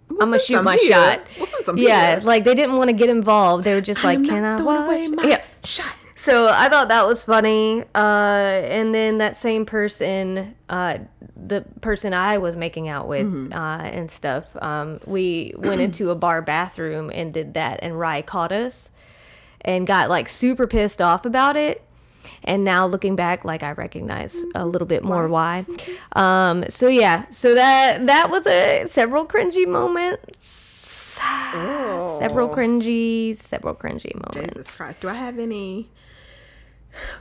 We'll I'm gonna shoot my here. shot. We'll send some yeah, like they didn't want to get involved. They were just like, I'm "Can I watch?" away my yeah. shot. So I thought that was funny. Uh, and then that same person, uh, the person I was making out with Mm-hmm. uh, and stuff, um, we went into a bar bathroom and did that. And Rye caught us and got like super pissed off about it. And now looking back, like I recognize a little bit more why. Um, so yeah, so that that was a several cringy moments. Several cringy, several cringy moments. Jesus Christ. Do I have any?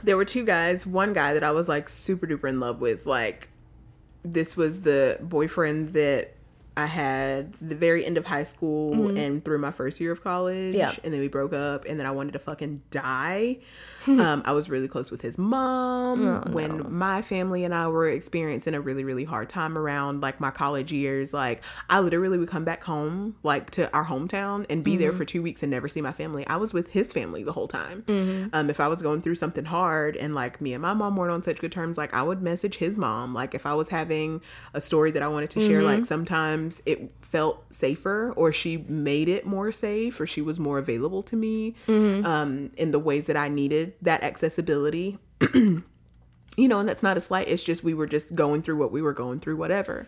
There were two guys. One guy that I was like super duper in love with. Like, this was the boyfriend that I had the very end of high school and through my first year of college. Mm-hmm. Yeah. And then we broke up, and then I wanted to fucking die. um, I was really close with his mom Oh, when my family and I were experiencing a really, really hard time around like my college years. Like, I literally would come back home, like to our hometown, and be Mm-hmm. there for two weeks and never see my family. I was with his family the whole time. Mm-hmm. Um, if I was going through something hard and like me and my mom weren't on such good terms, like I would message his mom. Like, if I was having a story that I wanted to share, Mm-hmm. like sometimes it felt safer or she made it more safe or she was more available to me Mm-hmm. um, in the ways that I needed that accessibility. you know, and that's not a slight. It's just we were just going through what we were going through, whatever.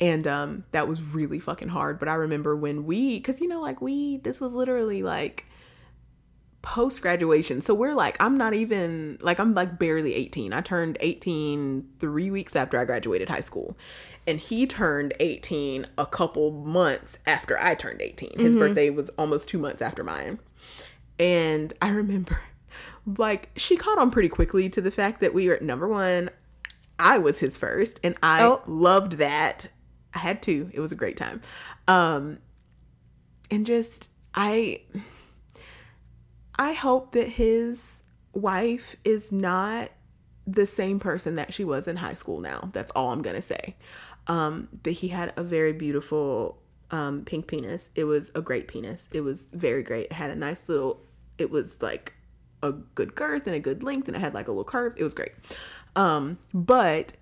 And um, that was really fucking hard. But I remember when we, because you know, like we, this was literally like post graduation. So we're like, I'm not even, like, I'm like barely 18. I turned 18 three weeks after I graduated high school. And he turned 18 a couple months after I turned 18. His birthday was almost two months after mine. And I remember, like, she caught on pretty quickly to the fact that we were number one. I was his first, and I Oh. loved that. I had to. It was a great time. Um, and just I, I hope that his wife is not the same person that she was in high school now. That's all I'm gonna say. Um, but he had a very beautiful um, pink penis. It was a great penis. It was very great. It had a nice little it was like a good girth and a good length and it had like a little curve. It was great. Um, but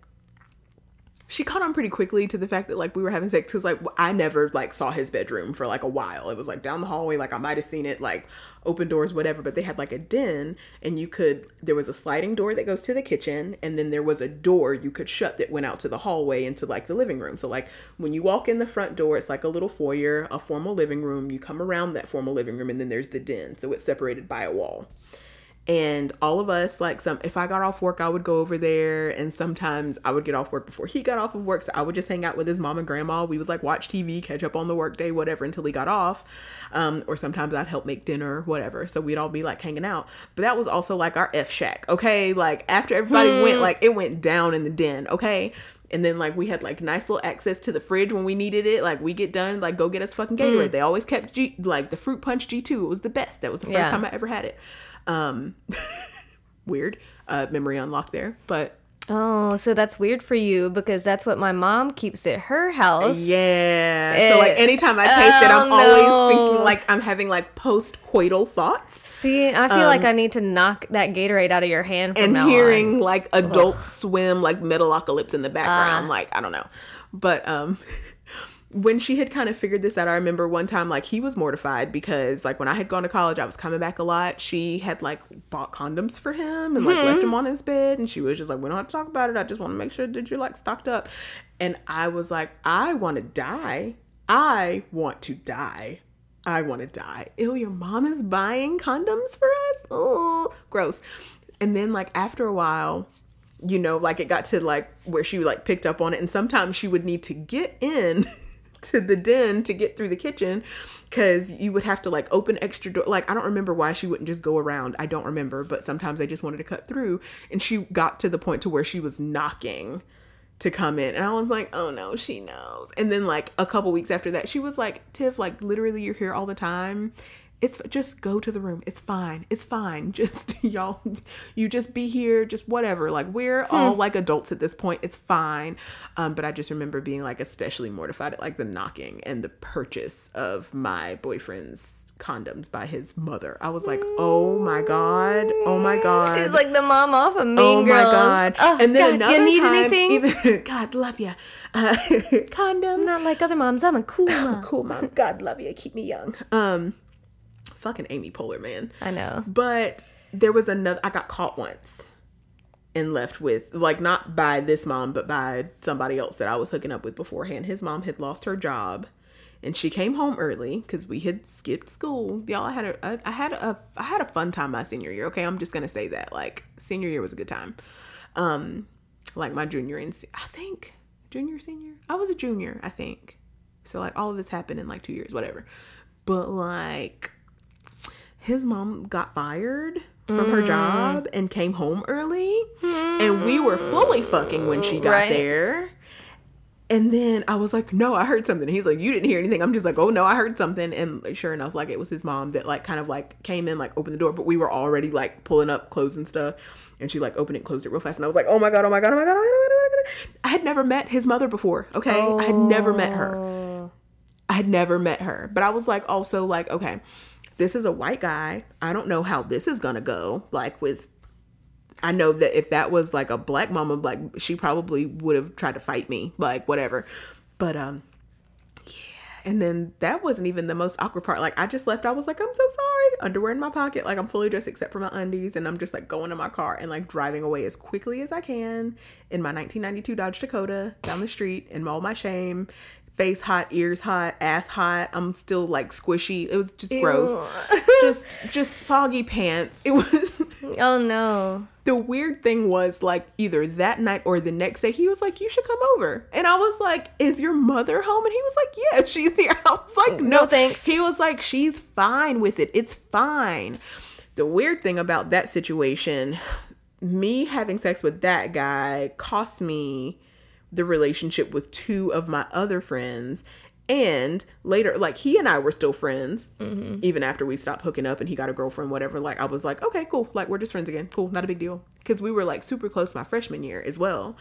she caught on pretty quickly to the fact that like we were having sex because like I never like saw his bedroom for like a while. It was like down the hallway, like I might have seen it like open doors, whatever. But they had like a den, and you could there was a sliding door that goes to the kitchen, and then there was a door you could shut that went out to the hallway into like the living room. So like when you walk in the front door, it's like a little foyer, a formal living room. You come around that formal living room, and then there's the den. So it's separated by a wall and all of us like some if i got off work i would go over there and sometimes i would get off work before he got off of work so i would just hang out with his mom and grandma we would like watch tv catch up on the workday whatever until he got off um, or sometimes i'd help make dinner whatever so we'd all be like hanging out but that was also like our f shack okay like after everybody hmm. went like it went down in the den okay and then like we had like nice little access to the fridge when we needed it. Like we get done, like go get us fucking Gatorade. Mm. They always kept G like the fruit punch G two. It was the best. That was the first yeah. time I ever had it. Um, weird uh, memory unlocked there, but Oh, so that's weird for you because that's what my mom keeps at her house. Yeah. It, so like anytime I taste oh, it, I'm no. always thinking like I'm having like post coital thoughts. See, I feel um, like I need to knock that Gatorade out of your hand. and hearing on. like Adult Ugh. Swim, like Metalocalypse in the background, uh, like I don't know, but um, when she had kind of figured this out, I remember one time like he was mortified because like when I had gone to college, I was coming back a lot. She had like bought condoms for him and like mm-hmm. left him on his bed, and she was just like, "We don't have to talk about it. I just want to make sure that you're like stocked up." And I was like, "I want to die. I want to die. I want to die." Ew, your mom is buying condoms for us. Oh, gross. And then like after a while, you know, like it got to like where she like picked up on it, and sometimes she would need to get in. to the den to get through the kitchen because you would have to like open extra door. Like, I don't remember why she wouldn't just go around. I don't remember, but sometimes they just wanted to cut through. And she got to the point to where she was knocking to come in. And I was like, oh no, she knows. And then like a couple weeks after that, she was like, Tiff, like literally you're here all the time it's just go to the room. It's fine. It's fine. Just y'all, you just be here. Just whatever. Like we're hmm. all like adults at this point. It's fine. Um, but I just remember being like especially mortified at like the knocking and the purchase of my boyfriend's condoms by his mother. I was like, oh my god, oh my god. She's like the mom off of Mean oh Girls. Oh my god. Oh, and then god, another time, anything? even God love you. Uh, condoms. Not like other moms. I'm a cool mom. a cool mom. God love you. Keep me young. Um fucking Amy Poehler, man. I know. But there was another. I got caught once and left with like not by this mom, but by somebody else that I was hooking up with beforehand. His mom had lost her job. And she came home early because we had skipped school. Y'all, I had a, I, I had a, I had a fun time my senior year. Okay, I'm just gonna say that. Like senior year was a good time. Um, like my junior and I think junior senior. I was a junior, I think. So like all of this happened in like two years, whatever. But like his mom got fired from her mm. job and came home early and we were mm. fully fucking when she got right. there and then I was like, no, I heard something. He's like, you didn't hear anything. I'm just like, oh no, I heard something. And sure enough, like it was his mom that like kind of like came in, like opened the door, but we were already like pulling up, clothes and stuff. And she like opened it, closed it real fast. And I was like, oh my God, oh my God, oh my God, oh my God, oh my God. Oh oh I had never met his mother before. Okay. Oh. I had never met her. Oh. I had never met her. But I was like, also like, okay this is a white guy. I don't know how this is gonna go. Like with I know that if that was like a black mama, like she probably would have tried to fight me, like whatever. But um yeah. And then that wasn't even the most awkward part. Like I just left, I was like, I'm so sorry. Underwear in my pocket, like I'm fully dressed except for my undies, and I'm just like going to my car and like driving away as quickly as I can in my 1992 Dodge Dakota down the street and all my shame face hot, ears hot, ass hot. I'm still like squishy. It was just Ew. gross. just just soggy pants. It was Oh no. The weird thing was like either that night or the next day he was like you should come over. And I was like is your mother home? And he was like yeah, she's here. I was like no, no thanks. He was like she's fine with it. It's fine. The weird thing about that situation, me having sex with that guy cost me the relationship with two of my other friends and later like he and i were still friends mm-hmm. even after we stopped hooking up and he got a girlfriend whatever like i was like okay cool like we're just friends again cool not a big deal because we were like super close my freshman year as well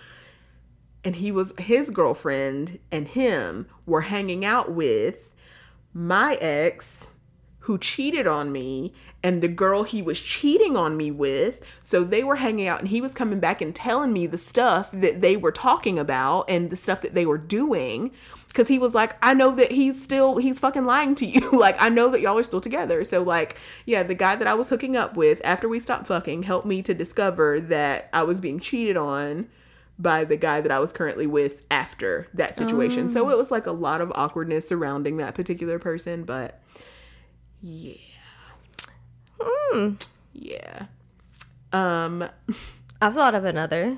and he was his girlfriend and him were hanging out with my ex who cheated on me and the girl he was cheating on me with. So they were hanging out and he was coming back and telling me the stuff that they were talking about and the stuff that they were doing. Cause he was like, I know that he's still, he's fucking lying to you. like, I know that y'all are still together. So, like, yeah, the guy that I was hooking up with after we stopped fucking helped me to discover that I was being cheated on by the guy that I was currently with after that situation. So oh. it was like a lot of awkwardness surrounding that particular person, but yeah. Yeah. Um I've thought of another.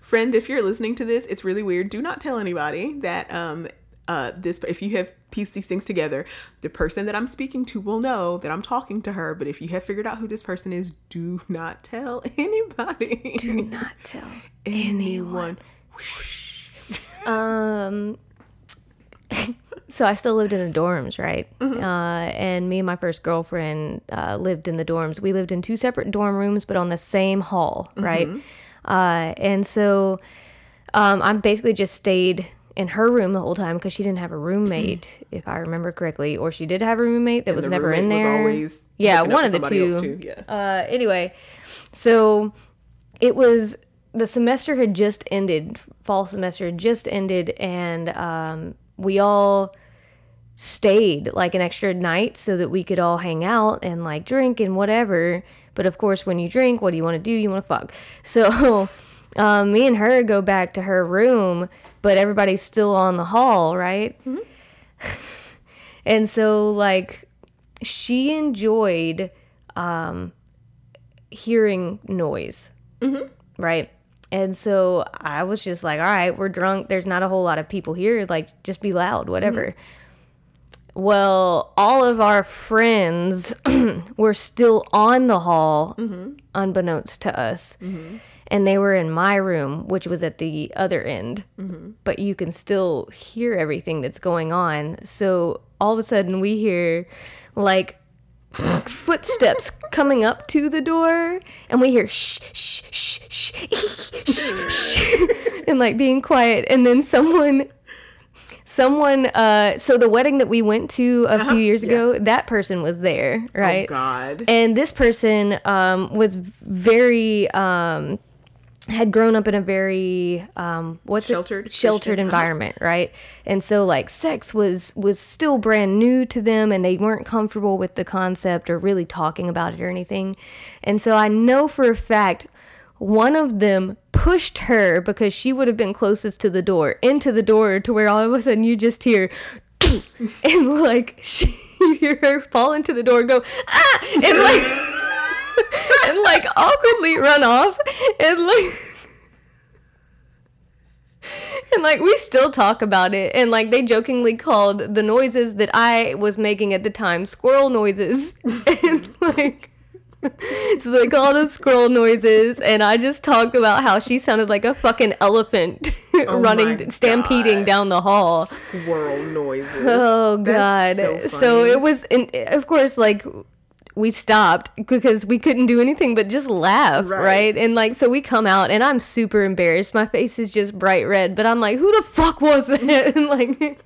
friend, if you're listening to this, it's really weird. Do not tell anybody that um uh this if you have pieced these things together, the person that I'm speaking to will know that I'm talking to her, but if you have figured out who this person is, do not tell anybody. Do not tell. anyone. Um. So I still lived in the dorms, right? Uh, and me and my first girlfriend uh, lived in the dorms. We lived in two separate dorm rooms, but on the same hall, right? Uh, and so um, I basically just stayed in her room the whole time because she didn't have a roommate, if I remember correctly, or she did have a roommate that was never in there. always yeah, one of the two. yeah. Uh, anyway, so it was the semester had just ended, fall semester had just ended, and um, we all stayed like an extra night so that we could all hang out and like drink and whatever. But of course, when you drink, what do you want to do? You want to fuck. So um, me and her go back to her room, but everybody's still on the hall, right? and so like she enjoyed um, hearing noise, right? And so I was just like, all right, we're drunk. There's not a whole lot of people here. Like, just be loud, whatever. Well, all of our friends were still on the hall, mm-hmm. unbeknownst to us. Mm-hmm. And they were in my room, which was at the other end. Mm-hmm. But you can still hear everything that's going on. So all of a sudden, we hear like footsteps coming up to the door, and we hear shh, shh, shh, shh, shh, shh, and like being quiet. And then someone someone uh so the wedding that we went to a few years ago that person was there right Oh God. and this person um was very um had grown up in a very um what's Sheltered it sheltered Christian? Environment right? And so like sex was was still brand new to them and they weren't comfortable with the concept or really talking about it or anything. And so i know for a fact one of them pushed her because she would have been closest to the door into the door to where all of a sudden you just hear and like she, you hear her fall into the door and go ah! And like and like awkwardly run off and like and like we still talk about it and like they jokingly called the noises that i was making at the time squirrel noises and like so they called them squirrel noises and i just talked about how she sounded like a fucking elephant Oh running stampeding God. down the hall Squirrel noises. Oh god. So, so, it was and of course like we stopped because we couldn't do anything but just laugh, right. Right. And like so we come out and I'm super embarrassed. My face is just bright red, but I'm like, who the fuck was that? and like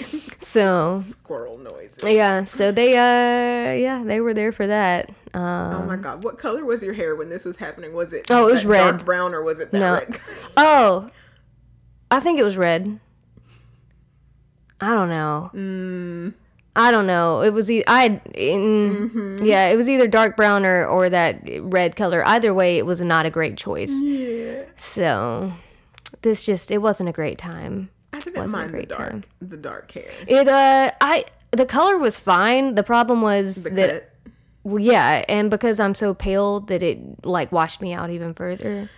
so squirrel noises. yeah, so they uh yeah, they were there for that. Um Oh my god, what color was your hair when this was happening? Was it Oh, it was red. dark brown or was it that no. red? Oh. I think it was red. I don't know. I don't know. It was e- I in, yeah, it was either dark brown or or that red color. Either way, it was not a great choice. Yeah. So this just it wasn't a great time. I didn't Wasn't mind the dark time. the dark hair. It uh I the color was fine. The problem was The that well, yeah, and because I'm so pale that it like washed me out even further,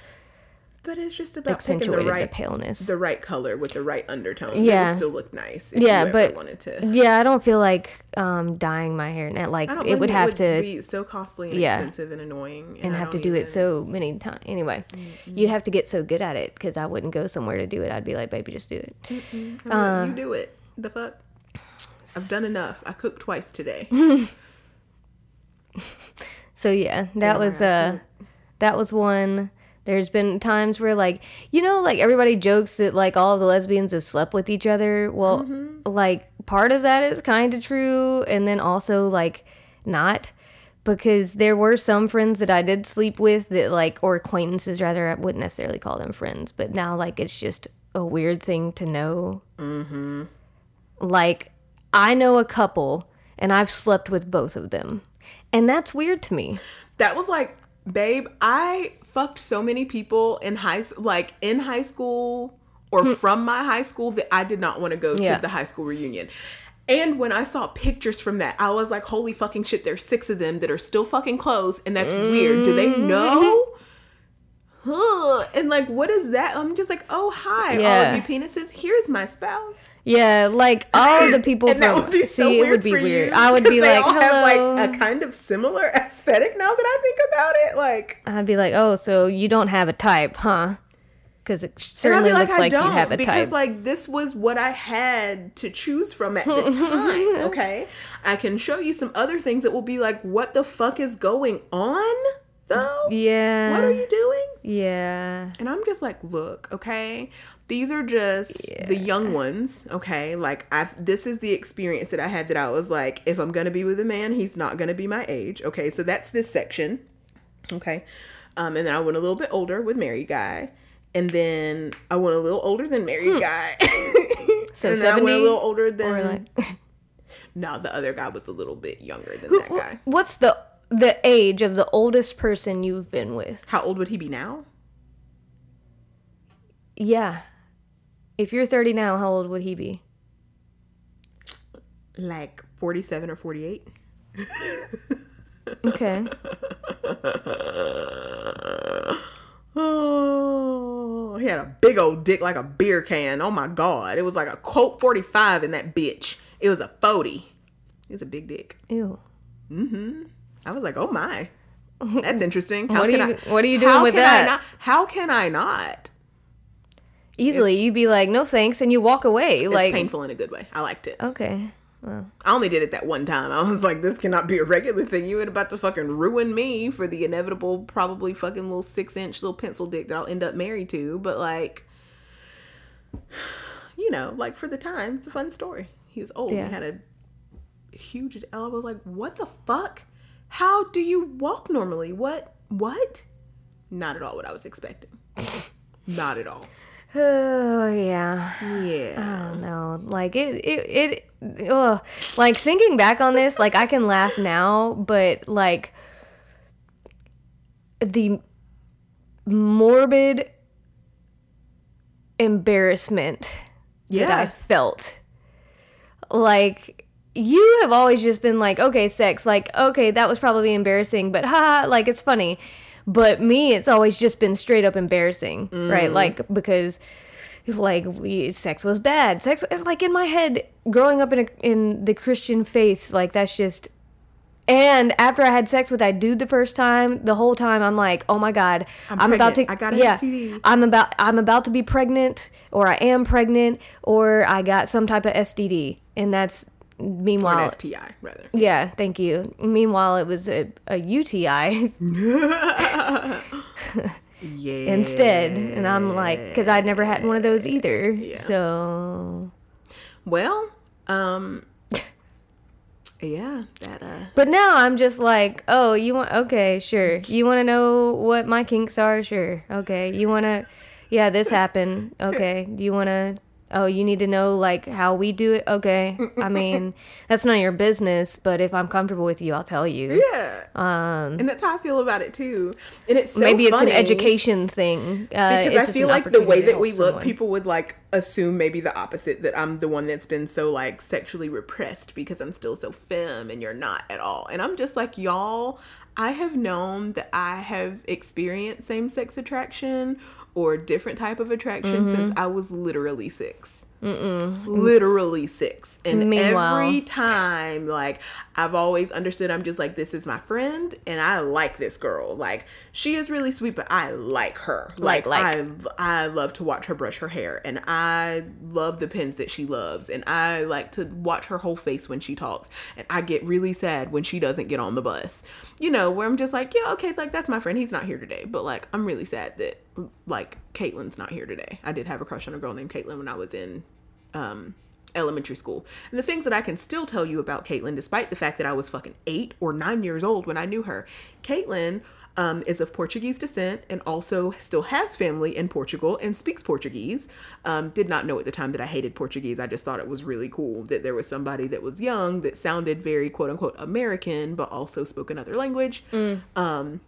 But it's just about picking accentuated the the, right paleness. the right color with the right undertone. It Yeah. would still look nice if yeah, but wanted to. yeah, I don't feel like um dyeing my hair. Not like I don't it would have would to be so costly and yeah. expensive and annoying and I have to do it so many times. Anyway, you'd have to get so good at it because I wouldn't go somewhere to do it. I'd be like, baby, just do it. I'm like, uh, you do it. The fuck. I've done enough. I cooked twice today. So yeah, that I was gotta uh, that was one. There's been times where like you know like everybody jokes that like all the lesbians have slept with each other. Well, Mm-hmm. like part of that is kind of true, and then also like not because there were some friends that I did sleep with that like or acquaintances rather I wouldn't necessarily call them friends, but now like it's just a weird thing to know. Mm-hmm. Like I know a couple and I've slept with both of them. And that's weird to me. That was like, babe, I fucked so many people in high like in high school or from my high school that I did not want to go Hmm. Yeah. to the high school reunion. And when I saw pictures from that, I was like, holy fucking shit, there's six of them that are still fucking close, and that's weird. Do they Mm-hmm. know? Huh. And like, what is that? I'm just like, oh hi, all of you penises. Here's my spouse. Yeah, like all the people and from that would be so see, weird it would be for weird. you. I would be like, all hello. have like a kind of similar aesthetic now that I think about it. Like, I'd be like, oh, so you don't have a type, huh? Because it certainly like, looks I like don't you have a because type. like this was what I had to choose from at the time. Okay, I can show you some other things that will be like, what the fuck is going on though? yeah. What are you doing? Yeah. And I'm just like, look, okay, these are just the young ones, okay? Like, I this is the experience that I had that I was like, if I'm gonna be with a man, he's not gonna be my age, okay? So that's this section, okay? Um, and then I went a little bit older with married guy, and then I went a little older than married guy. Hmm. So and then I went 70 a little older than. Or like, no, the other guy was a little bit younger than who, that guy. what's the the age of the oldest person you've been with? How old would he be now? Yeah. If you're 30 now, how old would he be? Like 47 or 48? Okay. Oh, he had a big old dick like a beer can. Oh my god. It was like a Colt 45 in that bitch. It was a 40. It was a big dick. Ew. Mm-hmm. I was like, oh my. That's interesting. How What are you- I, what are you doing with that? Not, how can I not? Easily, you'd be like, no thanks, and you walk away. It's like, painful in a good way. I liked it. okay. Well, I only did it that one time. I was like, this cannot be a regular thing. You ain't about to fucking ruin me for the inevitable, probably fucking little six inch little pencil dick that I'll end up married to. But like, you know, like for the time, it's a fun story. He was old. Yeah. He had a huge. I was like, what the fuck? How do you walk normally? What? What? Not at all what I was expecting. Not at all. oh, yeah. Yeah. I don't know. Like it, it, it. Ugh. Like thinking back on this, like I can laugh now, but like the morbid embarrassment that I felt, like you have always just been like, okay, sex, like okay, that was probably embarrassing, but haha, like it's funny. But me, it's always just been straight up embarrassing, right? Mm. Like because like we sex was bad sex like in my head growing up in a, in the christian faith like that's just and after i had sex with that dude the first time the whole time i'm like oh my god i'm, about to. I got a yeah STD. i'm about i'm about to be pregnant or i am pregnant or i got some type of std and that's Or meanwhile an STI, rather. yeah thank you meanwhile it was a, a uti Yeah. instead and i'm like because i'd never had one of those either so Well, um, yeah, that uh, But now I'm just like, oh, you want okay, sure. You want to know what my kinks are? Sure. Okay. You want to Yeah, this happened. Okay. Do you want to Oh, you need to know like how we do it? Okay. I mean, that's none of your business, but if I'm comfortable with you, I'll tell you. yeah, um, and that's how I feel about it too. And it's so Maybe it's an education thing. Uh, because I feel like the way that we look, someone. people would like assume maybe the opposite that I'm the one that's been so like sexually repressed because I'm still so femme and you're not at all. And I'm just like y'all. I have known that I have experienced same sex attraction or different type of attraction Mm-hmm. since I was literally 6 literally six. And Meanwhile- every time like i've always understood i'm just like this is my friend and i like this girl. Like she is really sweet but i like her. Like, Like, i i love to watch her brush her hair and i love the pins that she loves and i like to watch her whole face when she talks. And i get really sad when she doesn't get on the bus. You know where i'm just like yeah okay like that's my friend. He's not here today. But like i'm really sad that like caitlin's not here today i did have a crush on a girl named caitlin when i was in um elementary school. And the things that I can still tell you about Caitlin, despite the fact that I was fucking eight or nine years old when I knew her, Caitlin um, is of Portuguese descent and also still has family in Portugal and speaks Portuguese. Um, did not know at the time that I hated Portuguese. I just thought it was really cool that there was somebody that was young that sounded very quote unquote American, but also spoke another language. Um,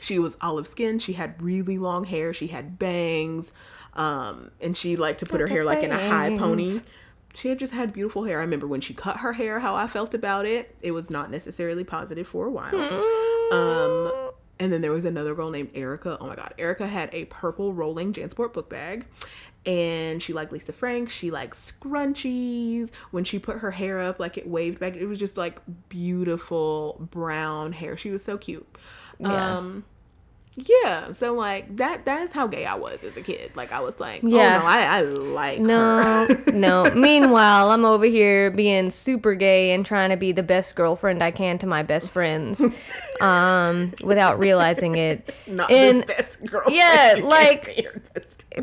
she was olive skinned. She had really long hair. She had bangs. Um, and she liked to put her hair like in a high pony. She had just had beautiful hair. I remember when she cut her hair, how I felt about it. It was not necessarily positive for a while. Um, and then there was another girl named Erica. Oh my God. Erica had a purple rolling Jansport book bag. And she liked Lisa Frank. She liked scrunchies. When she put her hair up, like it waved back. It was just like beautiful brown hair. She was so cute. Yeah. Um, yeah. So like that that is how gay I was as a kid. Like I was like, Yeah. oh no, I, I like No, her. no. Meanwhile, I'm over here being super gay and trying to be the best girlfriend I can to my best friends, um, without realizing it. Not and the best girl. yeah, like-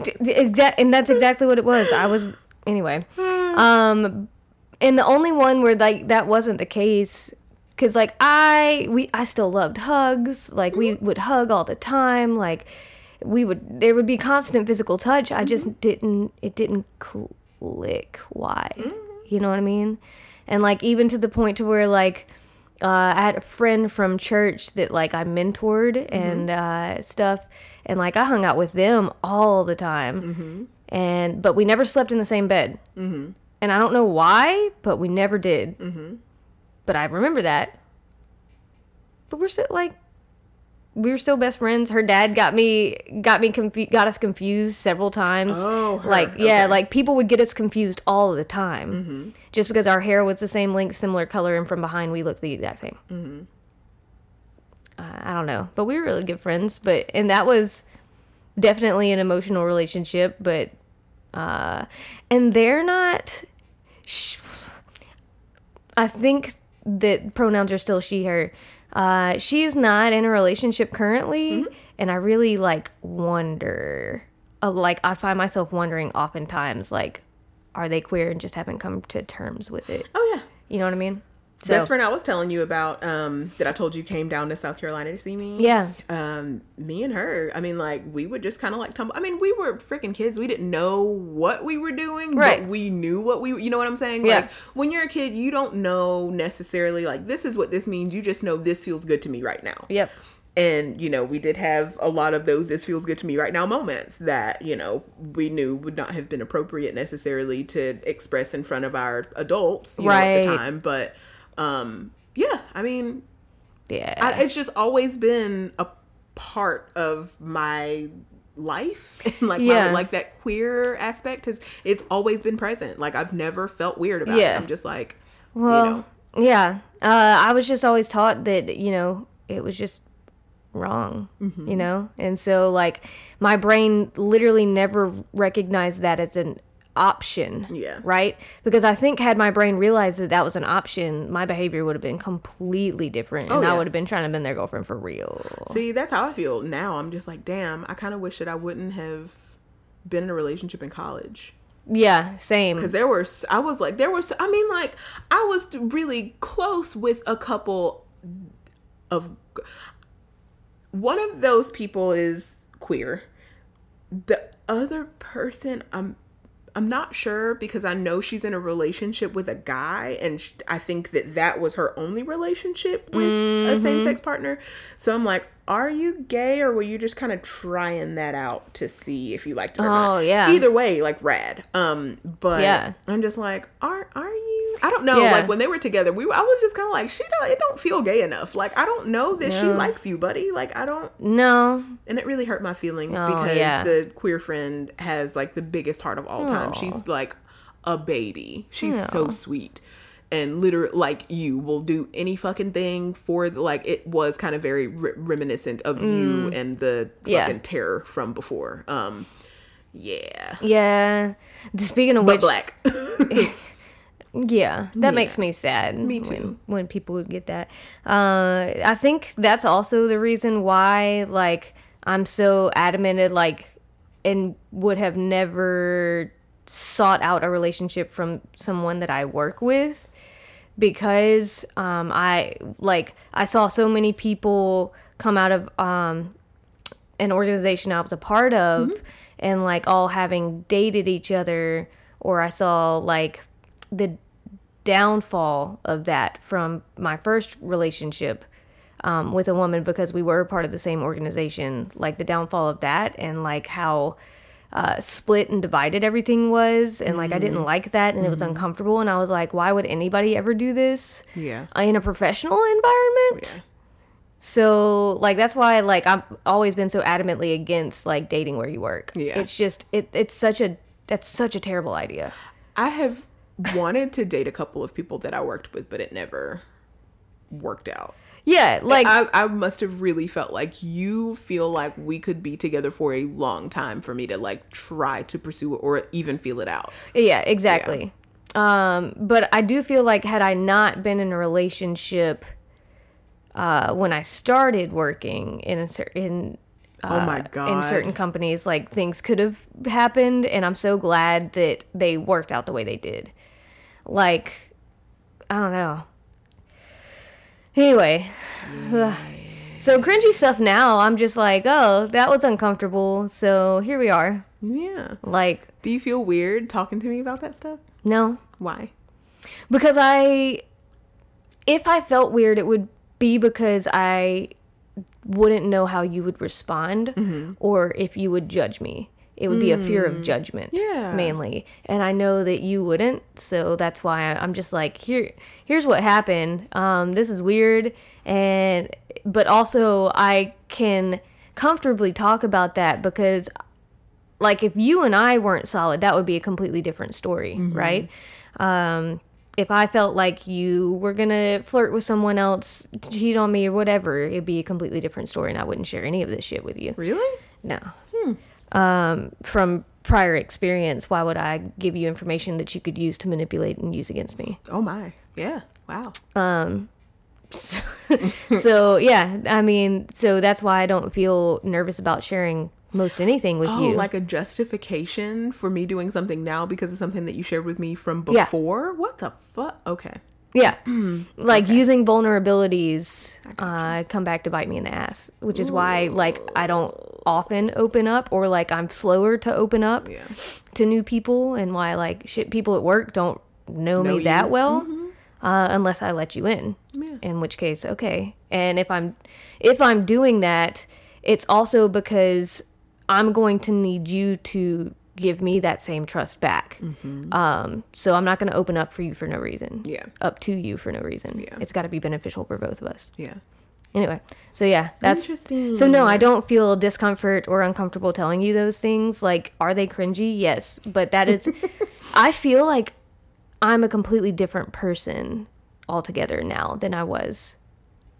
d- and that's exactly what it was. I was anyway. Um, and the only one where like that wasn't the case, because like I we I still loved hugs. Like we would hug all the time. Like we would there would be constant physical touch. I just didn't it didn't click. Why? You know what I mean? And like even to the point to where like. Uh, I had a friend from church that like I mentored and uh, stuff, and like I hung out with them all the time, and but we never slept in the same bed, mm-hmm. and I don't know why, but we never did. Mm-hmm. But I remember that. But we're still like, we were still best friends. Her dad got me got me confu- got us confused several times. Oh, her. like yeah, Okay. like people would get us confused all the time, just because our hair was the same length, similar color, and from behind we looked the exact same. Uh, I don't know, but we were really good friends. But and that was definitely an emotional relationship. But uh, and they're not. Sh- I think that pronouns are still she her. Uh, she's not in a relationship currently, and I really like wonder. Uh, like I find myself wondering oftentimes, like, are they queer and just haven't come to terms with it? Oh yeah. You know what I mean? Best friend I was telling you about, um, that I told you came down to South Carolina to see me. Yeah. Um, me and her, I mean, like, we would just kind of like tumble. I mean, we were freaking kids. We didn't know what we were doing, Right. but we knew what we, you know what I'm saying? Yeah. Like, when you're a kid, you don't know necessarily, like, this is what this means. You just know this feels good to me right now. Yep. And, you know, we did have a lot of those this feels good to me right now moments that, you know, we knew would not have been appropriate necessarily to express in front of our adults, you know, at the time. But, um, yeah, I mean, Yeah. I, it's just always been a part of my life and like Yeah. my, like that queer aspect has it's always been present like i've never felt weird about Yeah. it i'm just like Well, you know yeah. Uh, I was just always taught that, you know, it was just wrong, Mm-hmm. you know? And so, like, my brain literally never recognized that as an option. Yeah. Right? Because I think had my brain realized that that was an option, my behavior would have been completely different. Oh, and Oh, I would have been trying to been their girlfriend for real. see that's how i feel now i'm just like damn i kind of wish that i wouldn't have been in a relationship in college Yeah, same. because there were I was like there was i mean like i was really close with a couple of one of those people is queer the other person i'm i'm not sure because i know she's in a relationship with a guy and sh- i think that that was her only relationship with a same-sex partner so i'm like are you gay or were you just kind of trying that out to see if you liked it or not Oh, yeah. either way like rad um but Yeah. i'm just like are are you i don't know Yeah. like when they were together we i was just kind of like she don't it don't feel gay enough like i don't know that she likes you buddy like i don't no. and it really hurt my feelings Oh, because yeah. the queer friend has like the biggest heart of all time. She's like a baby. She's so sweet. And literally, like you will do any fucking thing for the, like it was kind of very re- reminiscent of you and the Mm. Yeah. fucking terror from before. Um, yeah, Yeah. Speaking of but which, black. Yeah, that makes me sad. Me too. when people would get that, uh, I think that's also the reason why, like, I'm so adamant, and, like, and would have never sought out a relationship from someone that I work with because um, I like I saw so many people come out of um, an organization I was a part of and like all having dated each other or I saw like the downfall of that from my first relationship um, with a woman because we were part of the same organization like the downfall of that and like how uh, split and divided everything was and like i didn't like that and it was uncomfortable and i was like why would anybody ever do this Yeah. in a professional environment Yeah. so like that's why like I've always been so adamantly against like dating where you work. Yeah. It's just it it's such a that's such a terrible idea. I have wanted to date a couple of people that I worked with, but it never worked out. Yeah, like I, I must have really felt like you feel like we could be together for a long time for me to like try to pursue it or even feel it out. yeah, exactly. Um but I do feel like had I not been in a relationship uh when I started working in a certain oh my god in certain companies like things could have happened and i'm so glad that they worked out the way they did like i don't know anyway so cringy stuff now i'm just like oh that was uncomfortable so here we are yeah. like Do you feel weird talking to me about that stuff? no Why? because i if i felt weird it would be because i wouldn't know how you would respond mm-hmm. or if you would judge me it would be a fear of judgment Yeah. mainly and i know that you wouldn't so that's why i'm just like here here's what happened um this is weird and but also i can comfortably talk about that because like if you and I weren't solid, that would be a completely different story, right? Um, if I felt like you were gonna flirt with someone else, cheat on me or whatever, it'd be a completely different story, and I wouldn't share any of this shit with you. Really? No. Um, from prior experience, why would I give you information that you could use to manipulate and use against me? Oh my. Yeah. Wow. Um, so yeah, I mean, so that's why I don't feel nervous about sharing most anything with you. Oh, you. like a justification for me doing something now because of something that you shared with me from Yeah. before? What the fuck? Okay. Yeah. like using vulnerabilities uh, come back to bite me in the ass, which is why like I don't often open up or like I'm slower to open up Yeah. to new people and why like shit people at work don't know, Know me that you. well uh, unless I let you in. Yeah. In which case, okay. And if I'm if I'm doing that, it's also because I'm going to need you to give me that same trust back. Um, so I'm not going to open up for you for no reason. Yeah. Up to you for no reason. Yeah. It's got to be beneficial for both of us. Yeah. Anyway, so yeah, that's Interesting. So no, I don't feel discomfort or uncomfortable telling you those things. Like, are they cringy? Yes, but that is, I feel like I'm a completely different person altogether now than I was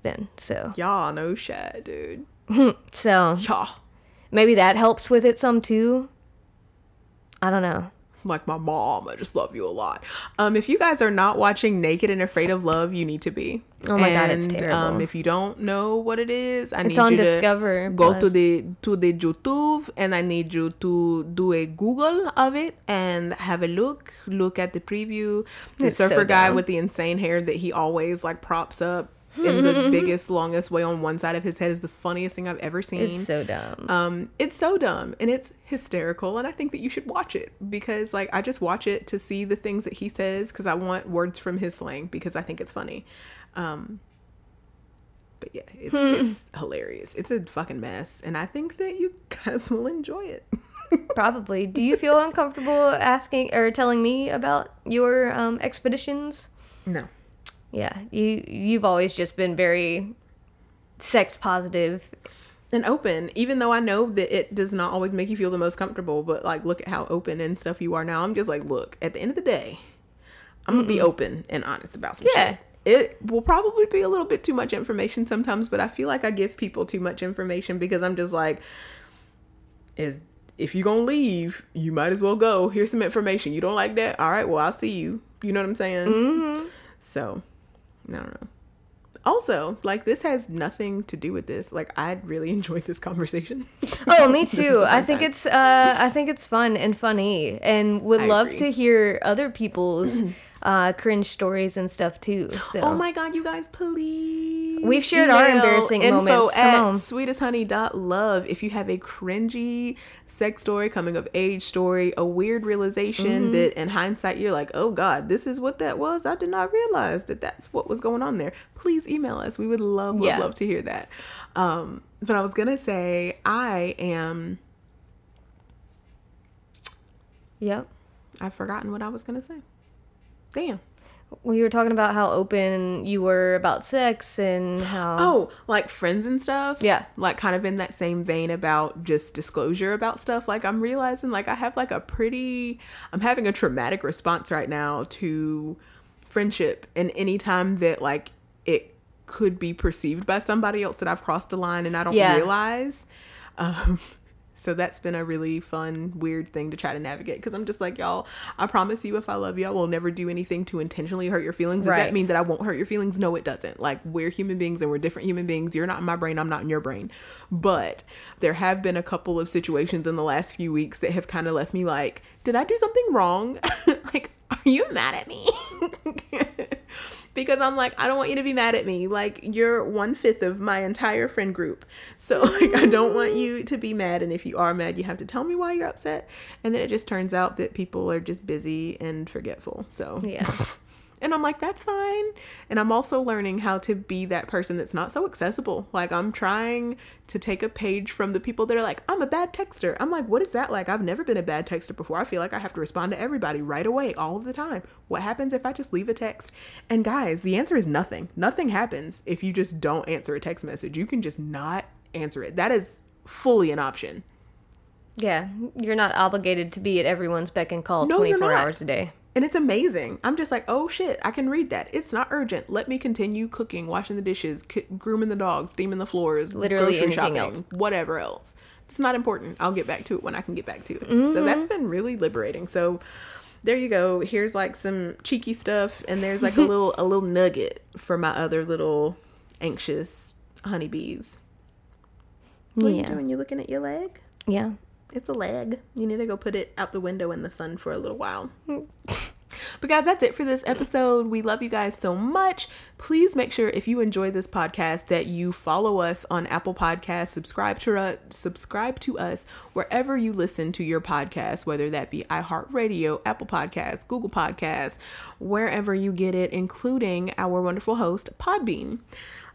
then. So, Y'all no shit, dude. so Y'all. maybe that helps with it some too. I don't know. Like my mom, I just love you a lot. Um, if you guys are not watching Naked and Afraid of Love, you need to be. Oh my God, it's terrible. Um, if you don't know what it is, I need on you Discover to go to the to the YouTube, and I need you to do a Google of it and have a look. Look at the preview. The It's so surfer guy with the insane hair that he always like props up in the biggest, longest way on one side of his head is the funniest thing I've ever seen. It's so dumb. Um, it's so dumb and it's hysterical, and I think that you should watch it because, like, I just watch it to see the things that he says because I want words from his slang because I think it's funny. Um, but yeah, it's it's hilarious. It's a fucking mess, and I think that you guys will enjoy it. Probably. Do you feel uncomfortable asking or telling me about your um, expeditions? No, Yeah, you you've always just been very sex and open, even though I know that it does not always make you feel the most comfortable. But like, look at how open and stuff you are now. I'm just like, look, at the end of the day, I'm gonna be open and honest about some Yeah. shit. It will probably be a little bit too much information sometimes, but I feel like I give people too much information because I'm just like, is if you're gonna leave, you might as well go. Here's some information. You don't like that? All right, well, I'll see you. You know what I'm saying? Mm-hmm. So, I don't know. Also, like this has nothing to do with this. Like I really enjoyed this conversation. Oh, me too. I think time. it's uh I think it's fun and funny and would I love agree. to hear other people's uh cringe stories and stuff too. So Oh my god, you guys, please. We've shared our embarrassing info moments. Come At on. sweetesthoney.love. If you have a cringy sex story, coming of age story, a weird realization Mm-hmm. that in hindsight you're like, oh god, this is what that was. I did not realize that that's what was going on there. Please email us. We would love, love, Yeah. love to hear that. Um, but I was gonna say I am. Yep. I've forgotten what I was gonna say. Damn. We were talking about how open you were about sex and how Oh, like friends and stuff. Yeah. Like kind of in that same vein about just disclosure about stuff. Like I'm realizing like I have like a pretty I'm having a traumatic response right now to friendship and any time that like it could be perceived by somebody else that I've crossed the line and I don't Yeah. realize. Um so that's been a really fun, weird thing to try to navigate because I'm just like, y'all, I promise you, if I love you, I will never do anything to intentionally hurt your feelings. Does Right. that mean that I won't hurt your feelings? No, it doesn't. Like, we're human beings and we're different human beings. You're not in my brain, I'm not in your brain. But there have been a couple of situations in the last few weeks that have kind of left me like, did I do something wrong? like, are you mad at me? because I'm like, I don't want you to be mad at me. Like, you're one fifth of my entire friend group. So, like, I don't want you to be mad. And if you are mad, you have to tell me why you're upset. And then it just turns out that people are just busy and forgetful. So, Yeah. and I'm like, that's fine. And I'm also learning how to be that person that's not so accessible. Like, I'm trying to take a page from the people that are like, I'm a bad texter. I'm like, what is that like? I've never been a bad texter before. I feel like I have to respond to everybody right away, all of the time. What happens if I just leave a text? And guys, the answer is nothing. Nothing happens if you just don't answer a text message. You can just not answer it. That is fully an option. Yeah. You're not obligated to be at everyone's beck and call No, 24 hours a day. And it's amazing. I'm just like, oh shit, I can read that. It's not urgent. Let me continue cooking, washing the dishes, ki- grooming the dogs, steaming the floors, Literally grocery anything shopping, else. whatever else. It's not important. I'll get back to it when I can get back to it. So Mm-hmm. that's been really liberating. So there you go. Here's like some cheeky stuff, and there's like a little a little nugget for my other little anxious honeybees. What are you doing? You looking at your leg? Yeah. It's a leg. You need to go put it out the window in the sun for a little while. But guys, that's it for this episode. We love you guys so much. Please make sure if you enjoy this podcast that you follow us on Apple Podcasts, subscribe to us, subscribe to us wherever you listen to your podcast, whether that be iHeartRadio, Apple Podcasts, Google Podcasts, wherever you get it, including our wonderful host Podbean.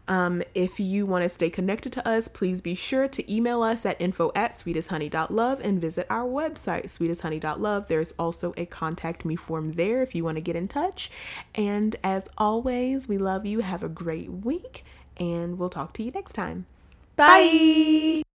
Um, if you want to stay connected to us, please be sure to email us at info at sweetesthoney.love and visit our website, sweetesthoney.love. There's also a contact me form there if you want to get in touch. And as always, we love you. Have a great week, and we'll talk to you next time. Bye.